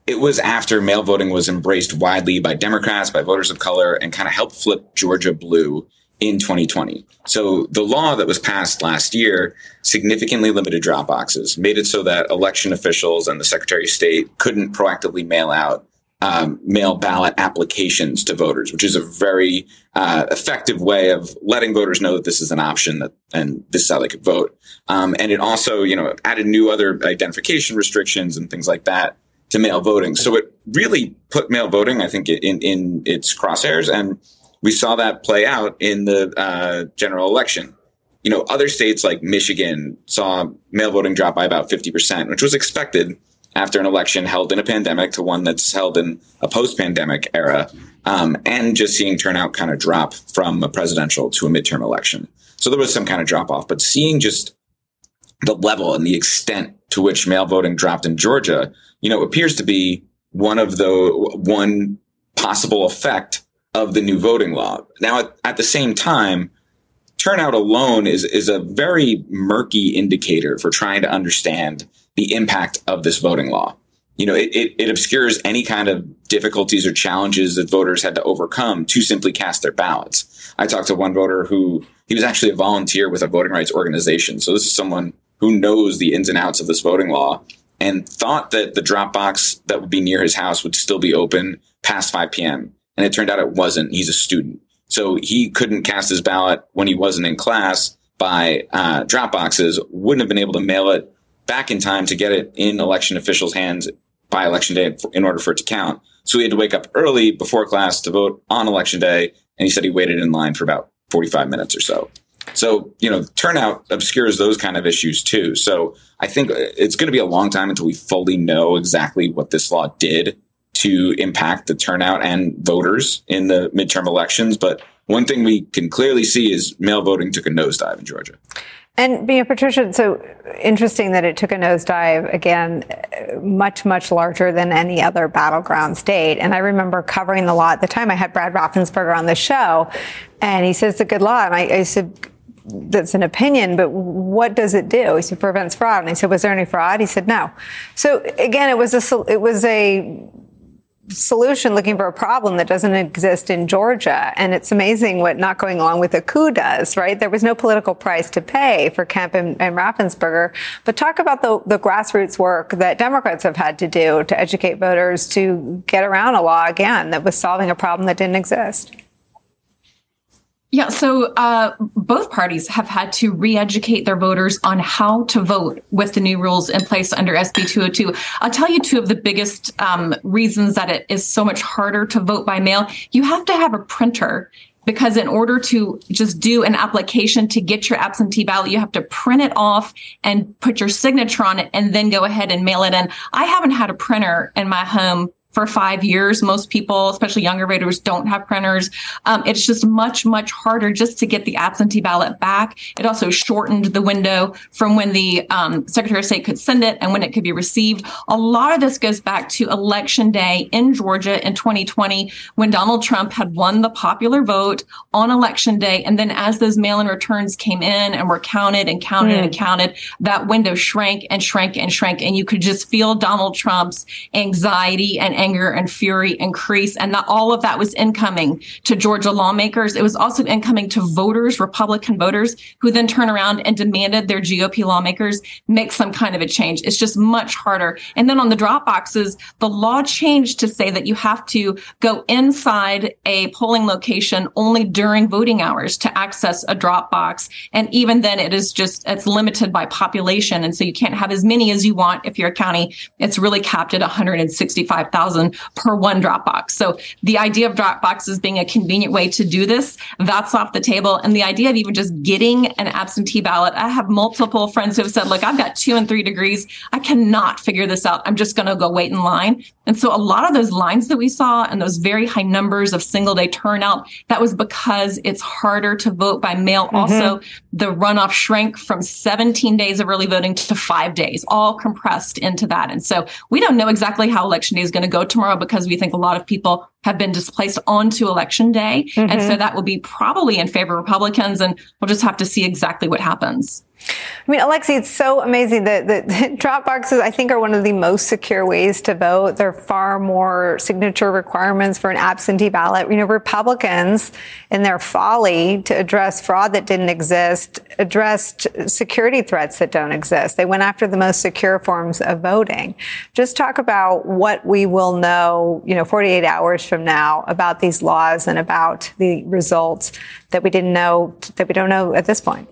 it was after mail voting was embraced widely by Democrats, by voters of color, and kind of helped flip Georgia blue in 2020. So the law that was passed last year significantly limited drop boxes, made it so that election officials and the Secretary of State couldn't proactively mail out um, mail ballot applications to voters, which is a very uh, effective way of letting voters know that this is an option that, and this is how they could vote. Um, and it also, you know, added new other identification restrictions and things like that to mail voting. So it really put mail voting, I think, in in its crosshairs, and we saw that play out in the uh, general election. You know, other states like Michigan saw mail voting drop by about fifty percent, which was expected after an election held in a pandemic to one that's held in a post-pandemic era, um, and just seeing turnout kind of drop from a presidential to a midterm election. So there was some kind of drop off, but seeing just the level and the extent to which mail voting dropped in Georgia, you know, appears to be one of the one possible effect of the new voting law. Now, at, at the same time, turnout alone is is a very murky indicator for trying to understand the impact of this voting law. You know, it, it, it, obscures any kind of difficulties or challenges that voters had to overcome to simply cast their ballots. I talked to one voter who he was actually a volunteer with a voting rights organization. So this is someone who knows the ins and outs of this voting law and thought that the drop box that would be near his house would still be open past 5 p.m. And it turned out it wasn't. He's a student. So he couldn't cast his ballot when he wasn't in class by uh, drop boxes, wouldn't have been able to mail it back in time to get it in election officials' hands by election day in order for it to count. So he had to wake up early before class to vote on election day. And he said he waited in line for about 45 minutes or so. So, you know, turnout obscures those kind of issues too. So I think it's going to be a long time until we fully know exactly what this law did to impact the turnout and voters in the midterm elections. But one thing we can clearly see is mail voting took a nosedive in Georgia. And you know, Patricia, so interesting that it took a nosedive again, much much larger than any other battleground state. And I remember covering the law at the time. I had Brad Raffensperger on the show, and he says it's a good law, and I, I said. That's an opinion, but what does it do? He said prevents fraud, and I said, "Was there any fraud?" He said, "No." So again, it was a it was a solution looking for a problem that doesn't exist in Georgia. And it's amazing what not going along with a coup does, right? There was no political price to pay for Kemp and, and Raffensperger. But talk about the, the grassroots work that Democrats have had to do to educate voters to get around a law again that was solving a problem that didn't exist. Yeah, so uh, both parties have had to re-educate their voters on how to vote with the new rules in place under SB 202. I'll tell you two of the biggest um, reasons that it is so much harder to vote by mail. You have to have a printer because in order to just do an application to get your absentee ballot, you have to print it off and put your signature on it and then go ahead and mail it in. I haven't had a printer in my home for five years. Most people, especially younger voters, don't have printers. Um, it's just much, much harder just to get the absentee ballot back. It also shortened the window from when the um, Secretary of State could send it and when it could be received. A lot of this goes back to Election Day in Georgia in 2020 when Donald Trump had won the popular vote on Election Day. And then as those mail in returns came in and were counted and counted mm. and counted, that window shrank and shrank and shrank. And you could just feel Donald Trump's anxiety and anger and fury increase. And that all of that was incoming to Georgia lawmakers. It was also incoming to voters, Republican voters, who then turn around and demanded their GOP lawmakers make some kind of a change. It's just much harder. And then on the drop boxes, the law changed to say that you have to go inside a polling location only during voting hours to access a drop box. And even then it is just, it's limited by population. And so you can't have as many as you want if you're a county. It's really capped at 165,000 per one Dropbox. So the idea of Dropboxes being a convenient way to do this, that's off the table. And the idea of even just getting an absentee ballot, I have multiple friends who have said, look, I've got two and three degrees. I cannot figure this out. I'm just going to go wait in line. And so a lot of those lines that we saw and those very high numbers of single day turnout, that was because it's harder to vote by mail. Mm-hmm. Also, the runoff shrank from 17 days of early voting to five days, all compressed into that. And so we don't know exactly how election day is going to go tomorrow because we think a lot of people have been displaced onto election day. Mm-hmm. And so that will be probably in favor of Republicans. And we'll just have to see exactly what happens. I mean, Alexi, it's so amazing that, that drop boxes, I think, are one of the most secure ways to vote. There are far more signature requirements for an absentee ballot. You know, Republicans, in their folly to address fraud that didn't exist, addressed security threats that don't exist. They went after the most secure forms of voting. Just talk about what we will know, you know, 48 hours from now about these laws and about the results that we didn't know, that we don't know at this point.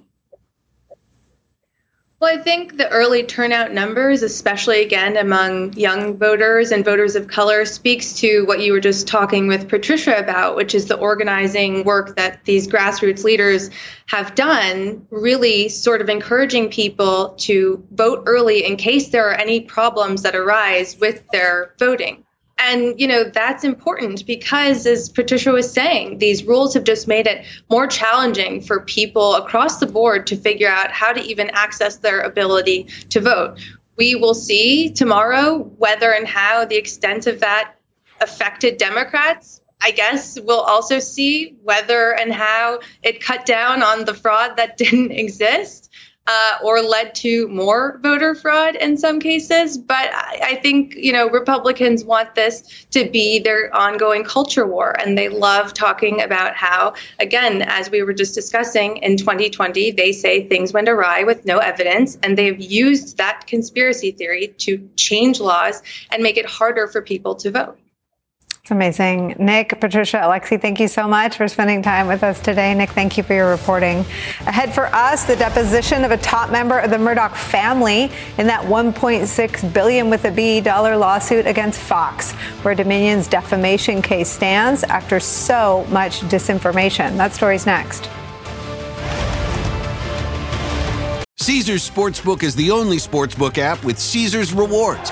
Well, I think the early turnout numbers, especially again among young voters and voters of color, speaks to what you were just talking with Patricia about, which is the organizing work that these grassroots leaders have done, really sort of encouraging people to vote early in case there are any problems that arise with their voting. And, you know, that's important because, as Patricia was saying, these rules have just made it more challenging for people across the board to figure out how to even access their ability to vote. We will see tomorrow whether and how the extent of that affected Democrats. I guess we'll also see whether and how it cut down on the fraud that didn't exist uh, or led to more voter fraud in some cases. But I, I, think, you know, Republicans want this to be their ongoing culture war. And they love talking about how, again, as we were just discussing in 2020, they say things went awry with no evidence. And they've used that conspiracy theory to change laws and make it harder for people to vote. It's amazing. Nick, Patricia, Alexi, thank you so much for spending time with us today. Nick, thank you for your reporting. Ahead for us, the deposition of a top member of the Murdoch family in that 1.6 billion with a B dollar lawsuit against Fox, where Dominion's defamation case stands after so much disinformation. That story's next. Caesars Sportsbook is the only sportsbook app with Caesars rewards.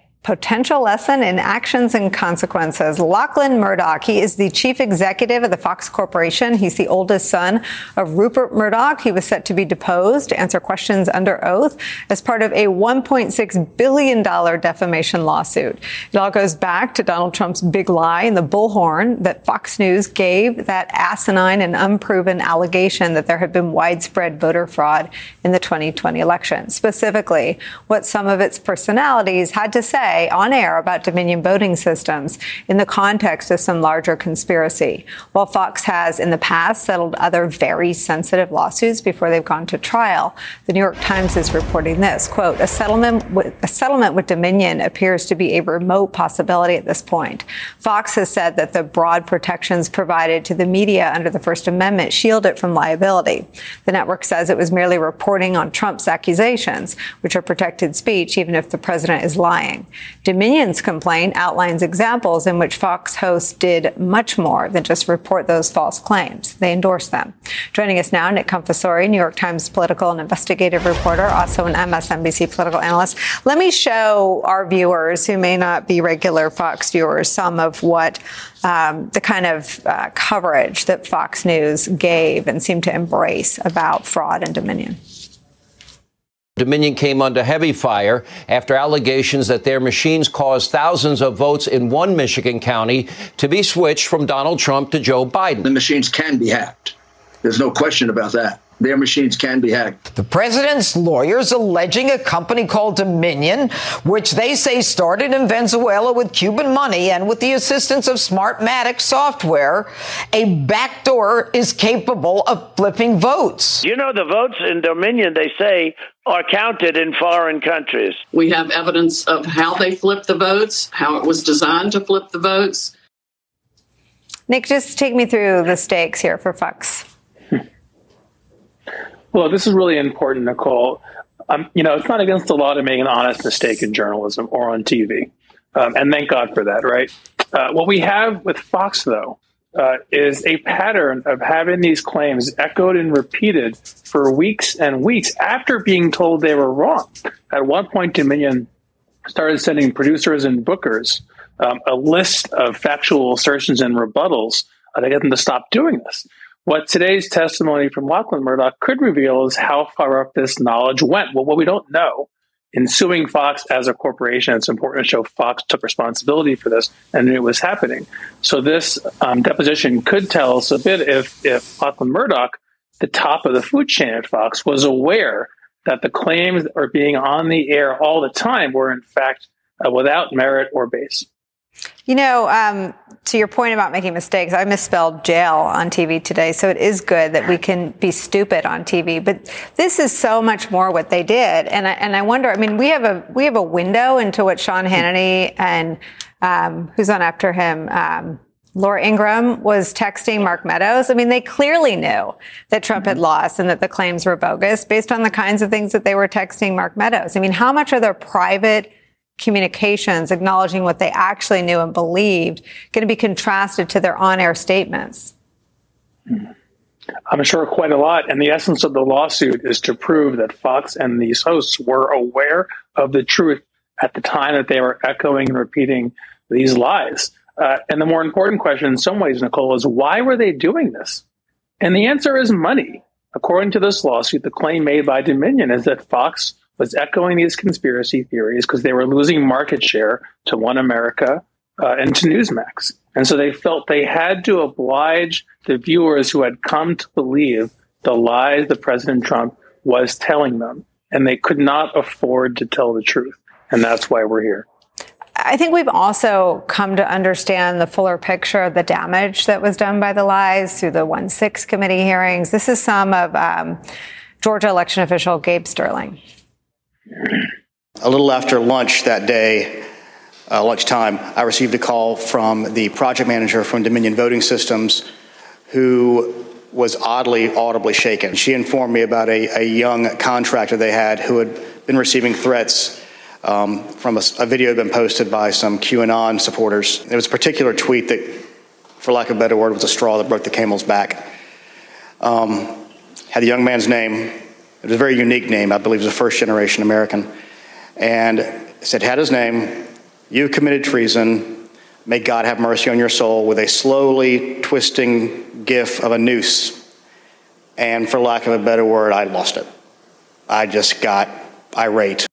Potential lesson in actions and consequences. Lachlan Murdoch, he is the chief executive of the Fox Corporation. He's the oldest son of Rupert Murdoch. He was set to be deposed to answer questions under oath as part of a $1.6 billion defamation lawsuit. It all goes back to Donald Trump's big lie and the bullhorn that Fox News gave that asinine and unproven allegation that there had been widespread voter fraud in the 2020 election. Specifically, what some of its personalities had to say say on air about Dominion voting systems in the context of some larger conspiracy. While Fox has in the past settled other very sensitive lawsuits before they've gone to trial, the New York Times is reporting this quote, a settlement with, a settlement with Dominion appears to be a remote possibility at this point. Fox has said that the broad protections provided to the media under the First Amendment shield it from liability. The network says it was merely reporting on Trump's accusations, which are protected speech even if the president is lying. Dominion's complaint outlines examples in which Fox hosts did much more than just report those false claims. They endorsed them. Joining us now, Nick Confessore, New York Times political and investigative reporter, also an MSNBC political analyst. Let me show our viewers who may not be regular Fox viewers some of what um, the kind of uh, coverage that Fox News gave and seemed to embrace about fraud and Dominion. Dominion came under heavy fire after allegations that their machines caused thousands of votes in one Michigan county to be switched from Donald Trump to Joe Biden. The machines can be hacked. There's no question about that their machines can be hacked. The president's lawyers alleging a company called Dominion, which they say started in Venezuela with Cuban money and with the assistance of Smartmatic software, a backdoor is capable of flipping votes. You know, the votes in Dominion, they say, are counted in foreign countries. We have evidence of how they flipped the votes, how it was designed to flip the votes. Nick, just take me through the stakes here for Fox. Well, this is really important, Nicolle. Um, you know, it's not against the law to make an honest mistake in journalism or on TV. Um, and thank God for that, right? Uh, what we have with Fox, though, uh, is a pattern of having these claims echoed and repeated for weeks and weeks after being told they were wrong. At one point, Dominion started sending producers and bookers um, a list of factual assertions and rebuttals uh, to get them to stop doing this. What today's testimony from Lachlan Murdoch could reveal is how far up this knowledge went. Well, what we don't know in suing Fox as a corporation, it's important to show Fox took responsibility for this and it was happening. So this um, deposition could tell us a bit if if Lachlan Murdoch, the top of the food chain at Fox, was aware that the claims that are being on the air all the time were in fact uh, without merit or base. You know, um, to your point about making mistakes, I misspelled jail on TV today, so it is good that we can be stupid on TV. But this is so much more what they did, and I, and I wonder. I mean, we have a we have a window into what Sean Hannity and um, who's on after him. Um, Laura Ingraham was texting Mark Meadows. I mean, they clearly knew that Trump had lost and that the claims were bogus based on the kinds of things that they were texting Mark Meadows. I mean, how much are their private communications acknowledging what they actually knew and believed going to be contrasted to their on-air statements? I'm sure quite a lot. And the essence of the lawsuit is to prove that Fox and these hosts were aware of the truth at the time that they were echoing and repeating these lies. Uh, and the more important question, in some ways, Nicolle, is why were they doing this? And the answer is money. According to this lawsuit, the claim made by Dominion is that Fox was echoing these conspiracy theories because they were losing market share to One America uh, and to Newsmax. And so they felt they had to oblige the viewers who had come to believe the lies that President Trump was telling them. And they could not afford to tell the truth. And that's why we're here. I think we've also come to understand the fuller picture of the damage that was done by the lies through the 1 6 committee hearings. This is some of um, Georgia election official Gabe Sterling. A little after lunch that day, uh, lunchtime, I received a call from the project manager from Dominion Voting Systems who was oddly audibly shaken. She informed me about a, a young contractor they had who had been receiving threats um, from a, a, video had been posted by some QAnon supporters. It was a particular tweet that, for lack of a better word, was a straw that broke the camel's back. Um, had the young man's name, it was a very unique name. I believe it was a first generation American. And said, had his name, you committed treason. May God have mercy on your soul with a slowly twisting gif of a noose. And for lack of a better word, I lost it. I just got irate.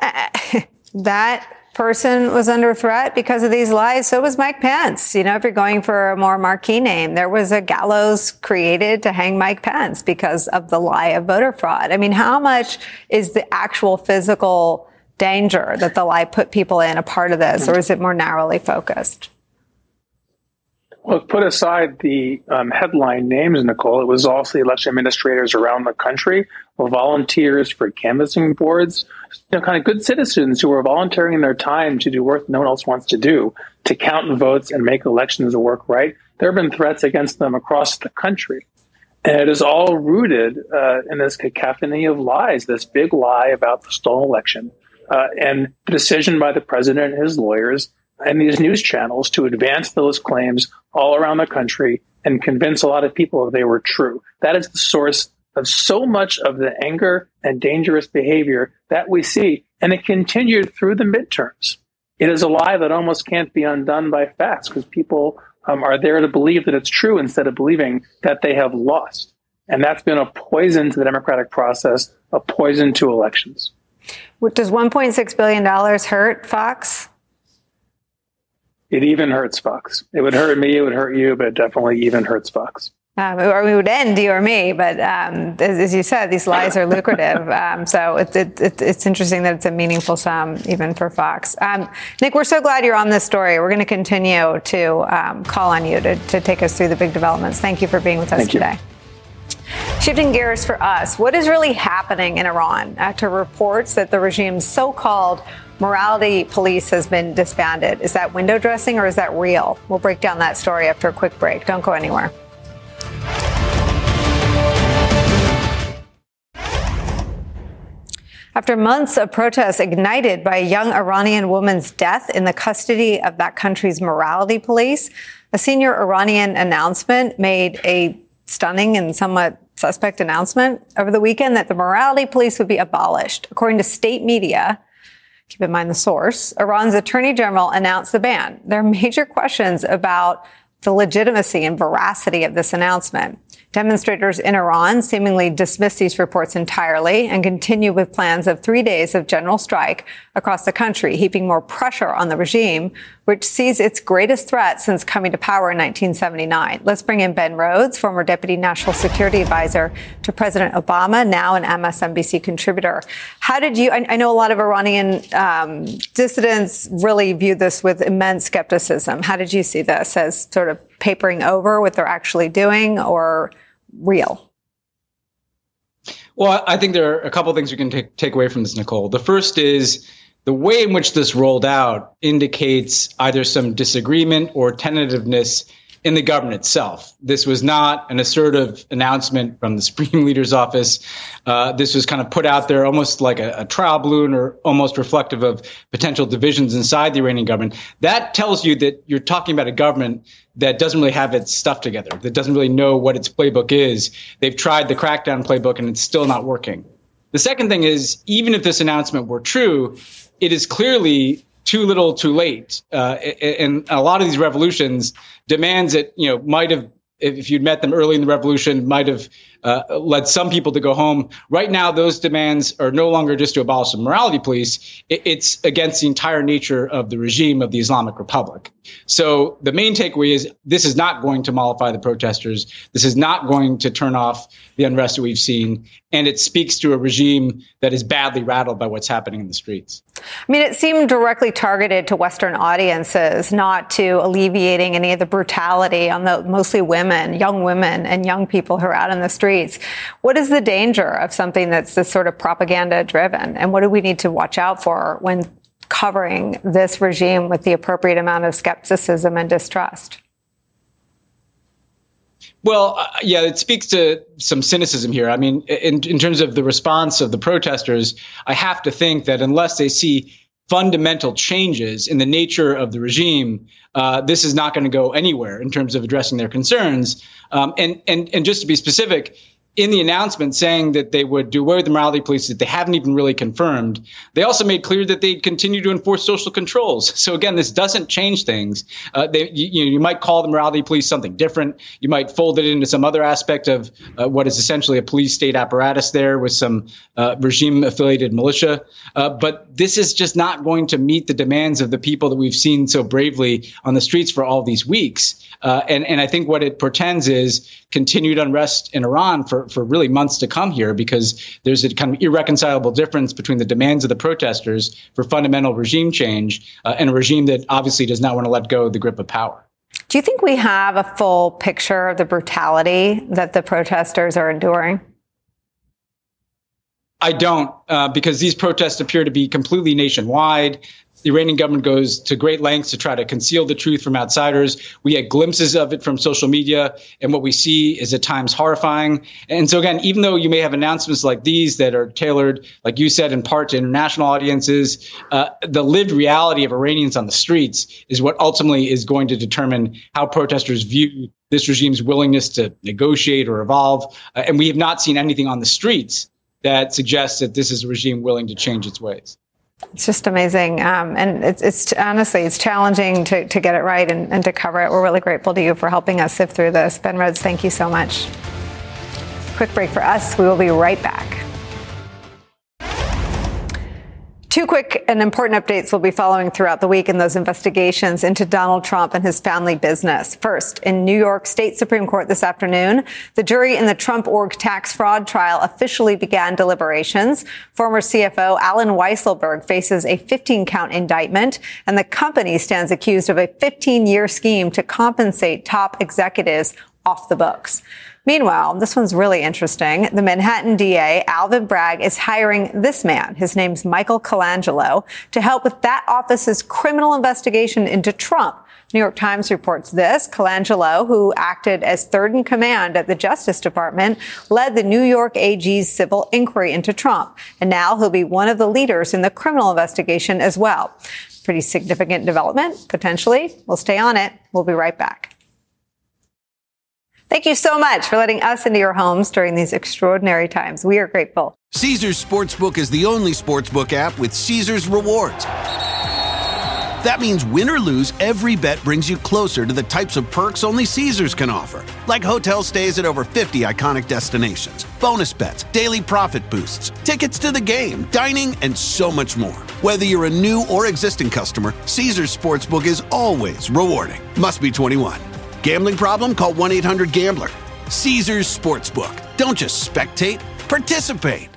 Uh, that person was under threat because of these lies. So was Mike Pence. You know, if you're going for a more marquee name, there was a gallows created to hang Mike Pence because of the lie of voter fraud. I mean, how much is the actual physical danger that the lie put people in a part of this, or is it more narrowly focused? Well, put aside the um, headline names, Nicolle, it was also the election administrators around the country, volunteers for canvassing boards, you know, kind of good citizens who were volunteering their time to do work no one else wants to do, to count votes and make elections work right. There have been threats against them across the country. And it is all rooted uh, in this cacophony of lies, this big lie about the stolen election, uh, and the decision by the president and his lawyers and these news channels to advance those claims all around the country and convince a lot of people they were true. That is the source of so much of the anger and dangerous behavior that we see. And it continued through the midterms. It is a lie that almost can't be undone by facts because people um, are there to believe that it's true instead of believing that they have lost. And that's been a poison to the democratic process, a poison to elections. Does $1.6 billion hurt Fox? It even hurts Fox. It would hurt me, it would hurt you, but it definitely even hurts Fox. Um, or we would end you or me, but um, as, as, you said, these lies are lucrative. Um, so it, it, it, it's interesting that it's a meaningful sum even for Fox. Um, Nick, we're so glad you're on this story. We're going to continue to um, call on you to, to, take us through the big developments. Thank you for being with us Thank today. You. Shifting gears for us, what is really happening in Iran after reports that the regime's so called morality police has been disbanded? Is that window dressing or is that real? We'll break down that story after a quick break. Don't go anywhere. After months of protests ignited by a young Iranian woman's death in the custody of that country's morality police, a senior Iranian announcement made a stunning and somewhat suspect announcement over the weekend that the morality police would be abolished. According to state media, keep in mind the source, Iran's attorney general announced the ban. There are major questions about the legitimacy and veracity of this announcement. Demonstrators in Iran seemingly dismiss these reports entirely and continue with plans of three days of general strike across the country, heaping more pressure on the regime, which sees its greatest threat since coming to power in 1979. Let's bring in Ben Rhodes, former deputy national security advisor to President Obama, now an MSNBC contributor. How did you? I, I know a lot of Iranian um, dissidents really view this with immense skepticism. How did you see this as sort of papering over what they're actually doing, or real? Well, I think there are a couple things we can take, take away from this, Nicolle. The first is the way in which this rolled out indicates either some disagreement or tentativeness in the government itself. This was not an assertive announcement from the Supreme Leader's office. Uh, this was kind of put out there almost like a, a, trial balloon or almost reflective of potential divisions inside the Iranian government. That tells you that you're talking about a government that doesn't really have its stuff together, that doesn't really know what its playbook is. They've tried the crackdown playbook and it's still not working. The second thing is, even if this announcement were true, it is clearly too little, too late. Uh, and a lot of these revolutions demands that you know might have if you'd met them early in the revolution, might have uh, led some people to go home. Right now, those demands are no longer just to abolish the morality police. It's against the entire nature of the regime of the Islamic Republic. So the main takeaway is this is not going to mollify the protesters. This is not going to turn off the unrest that we've seen. And it speaks to a regime that is badly rattled by what's happening in the streets. I mean, it seemed directly targeted to Western audiences, not to alleviating any of the brutality on the mostly women, young women, and young people who are out in the streets. What is the danger of something that's this sort of propaganda driven? And what do we need to watch out for when covering this regime with the appropriate amount of skepticism and distrust? Well, uh, yeah, it speaks to some cynicism here. I mean, in, in terms of the response of the protesters, I have to think that unless they see fundamental changes in the nature of the regime, uh, this is not going to go anywhere in terms of addressing their concerns. Um, and and and just to be specific, in the announcement saying that they would do away with the morality police that they haven't even really confirmed. They also made clear that they'd continue to enforce social controls. So again, this doesn't change things. Uh, they, you, you, might call the morality police something different. You might fold it into some other aspect of uh, what is essentially a police state apparatus there with some uh, regime affiliated militia. Uh, but this is just not going to meet the demands of the people that we've seen so bravely on the streets for all these weeks. Uh, and, and I think what it portends is continued unrest in Iran for, for really months to come here because there's a kind of irreconcilable difference between the demands of the protesters for fundamental regime change uh, and a regime that obviously does not want to let go of the grip of power. Do you think we have a full picture of the brutality that the protesters are enduring? I don't, uh, because these protests appear to be completely nationwide. The Iranian government goes to great lengths to try to conceal the truth from outsiders. We get glimpses of it from social media, and what we see is at times horrifying. And so, again, even though you may have announcements like these that are tailored, like you said, in part to international audiences, uh, the lived reality of Iranians on the streets is what ultimately is going to determine how protesters view this regime's willingness to negotiate or evolve. Uh, and we have not seen anything on the streets that suggests that this is a regime willing to change its ways. It's just amazing. Um, and it's, it's, honestly, it's challenging to, to get it right and, and to cover it. We're really grateful to you for helping us sift through this. Ben Rhodes, thank you so much. Quick break for us. We will be right back. Two quick and important updates we'll be following throughout the week in those investigations into Donald Trump and his family business. First, in New York State Supreme Court this afternoon, the jury in the Trump org tax fraud trial officially began deliberations. Former CFO Allen Weisselberg faces a 15 count indictment and the company stands accused of a 15 year scheme to compensate top executives off the books. Meanwhile, this one's really interesting. The Manhattan DA, Alvin Bragg, is hiring this man. His name's Michael Colangelo to help with that office's criminal investigation into Trump New York Times reports this. Colangelo, who acted as third in command at the Justice Department, led the New York AG's civil inquiry into Trump. And now he'll be one of the leaders in the criminal investigation as well. Pretty significant development, potentially. We'll stay on it. We'll be right back. Thank you so much for letting us into your homes during these extraordinary times. We are grateful. Caesars Sportsbook is the only sportsbook app with Caesars rewards. That means win or lose, every bet brings you closer to the types of perks only Caesars can offer, like hotel stays at over 50 iconic destinations, bonus bets, daily profit boosts, tickets to the game, dining, and so much more. Whether you're a new or existing customer, Caesars Sportsbook is always rewarding. Must be 21. Gambling problem? Call 1 800 Gambler. Caesars Sportsbook. Don't just spectate, participate.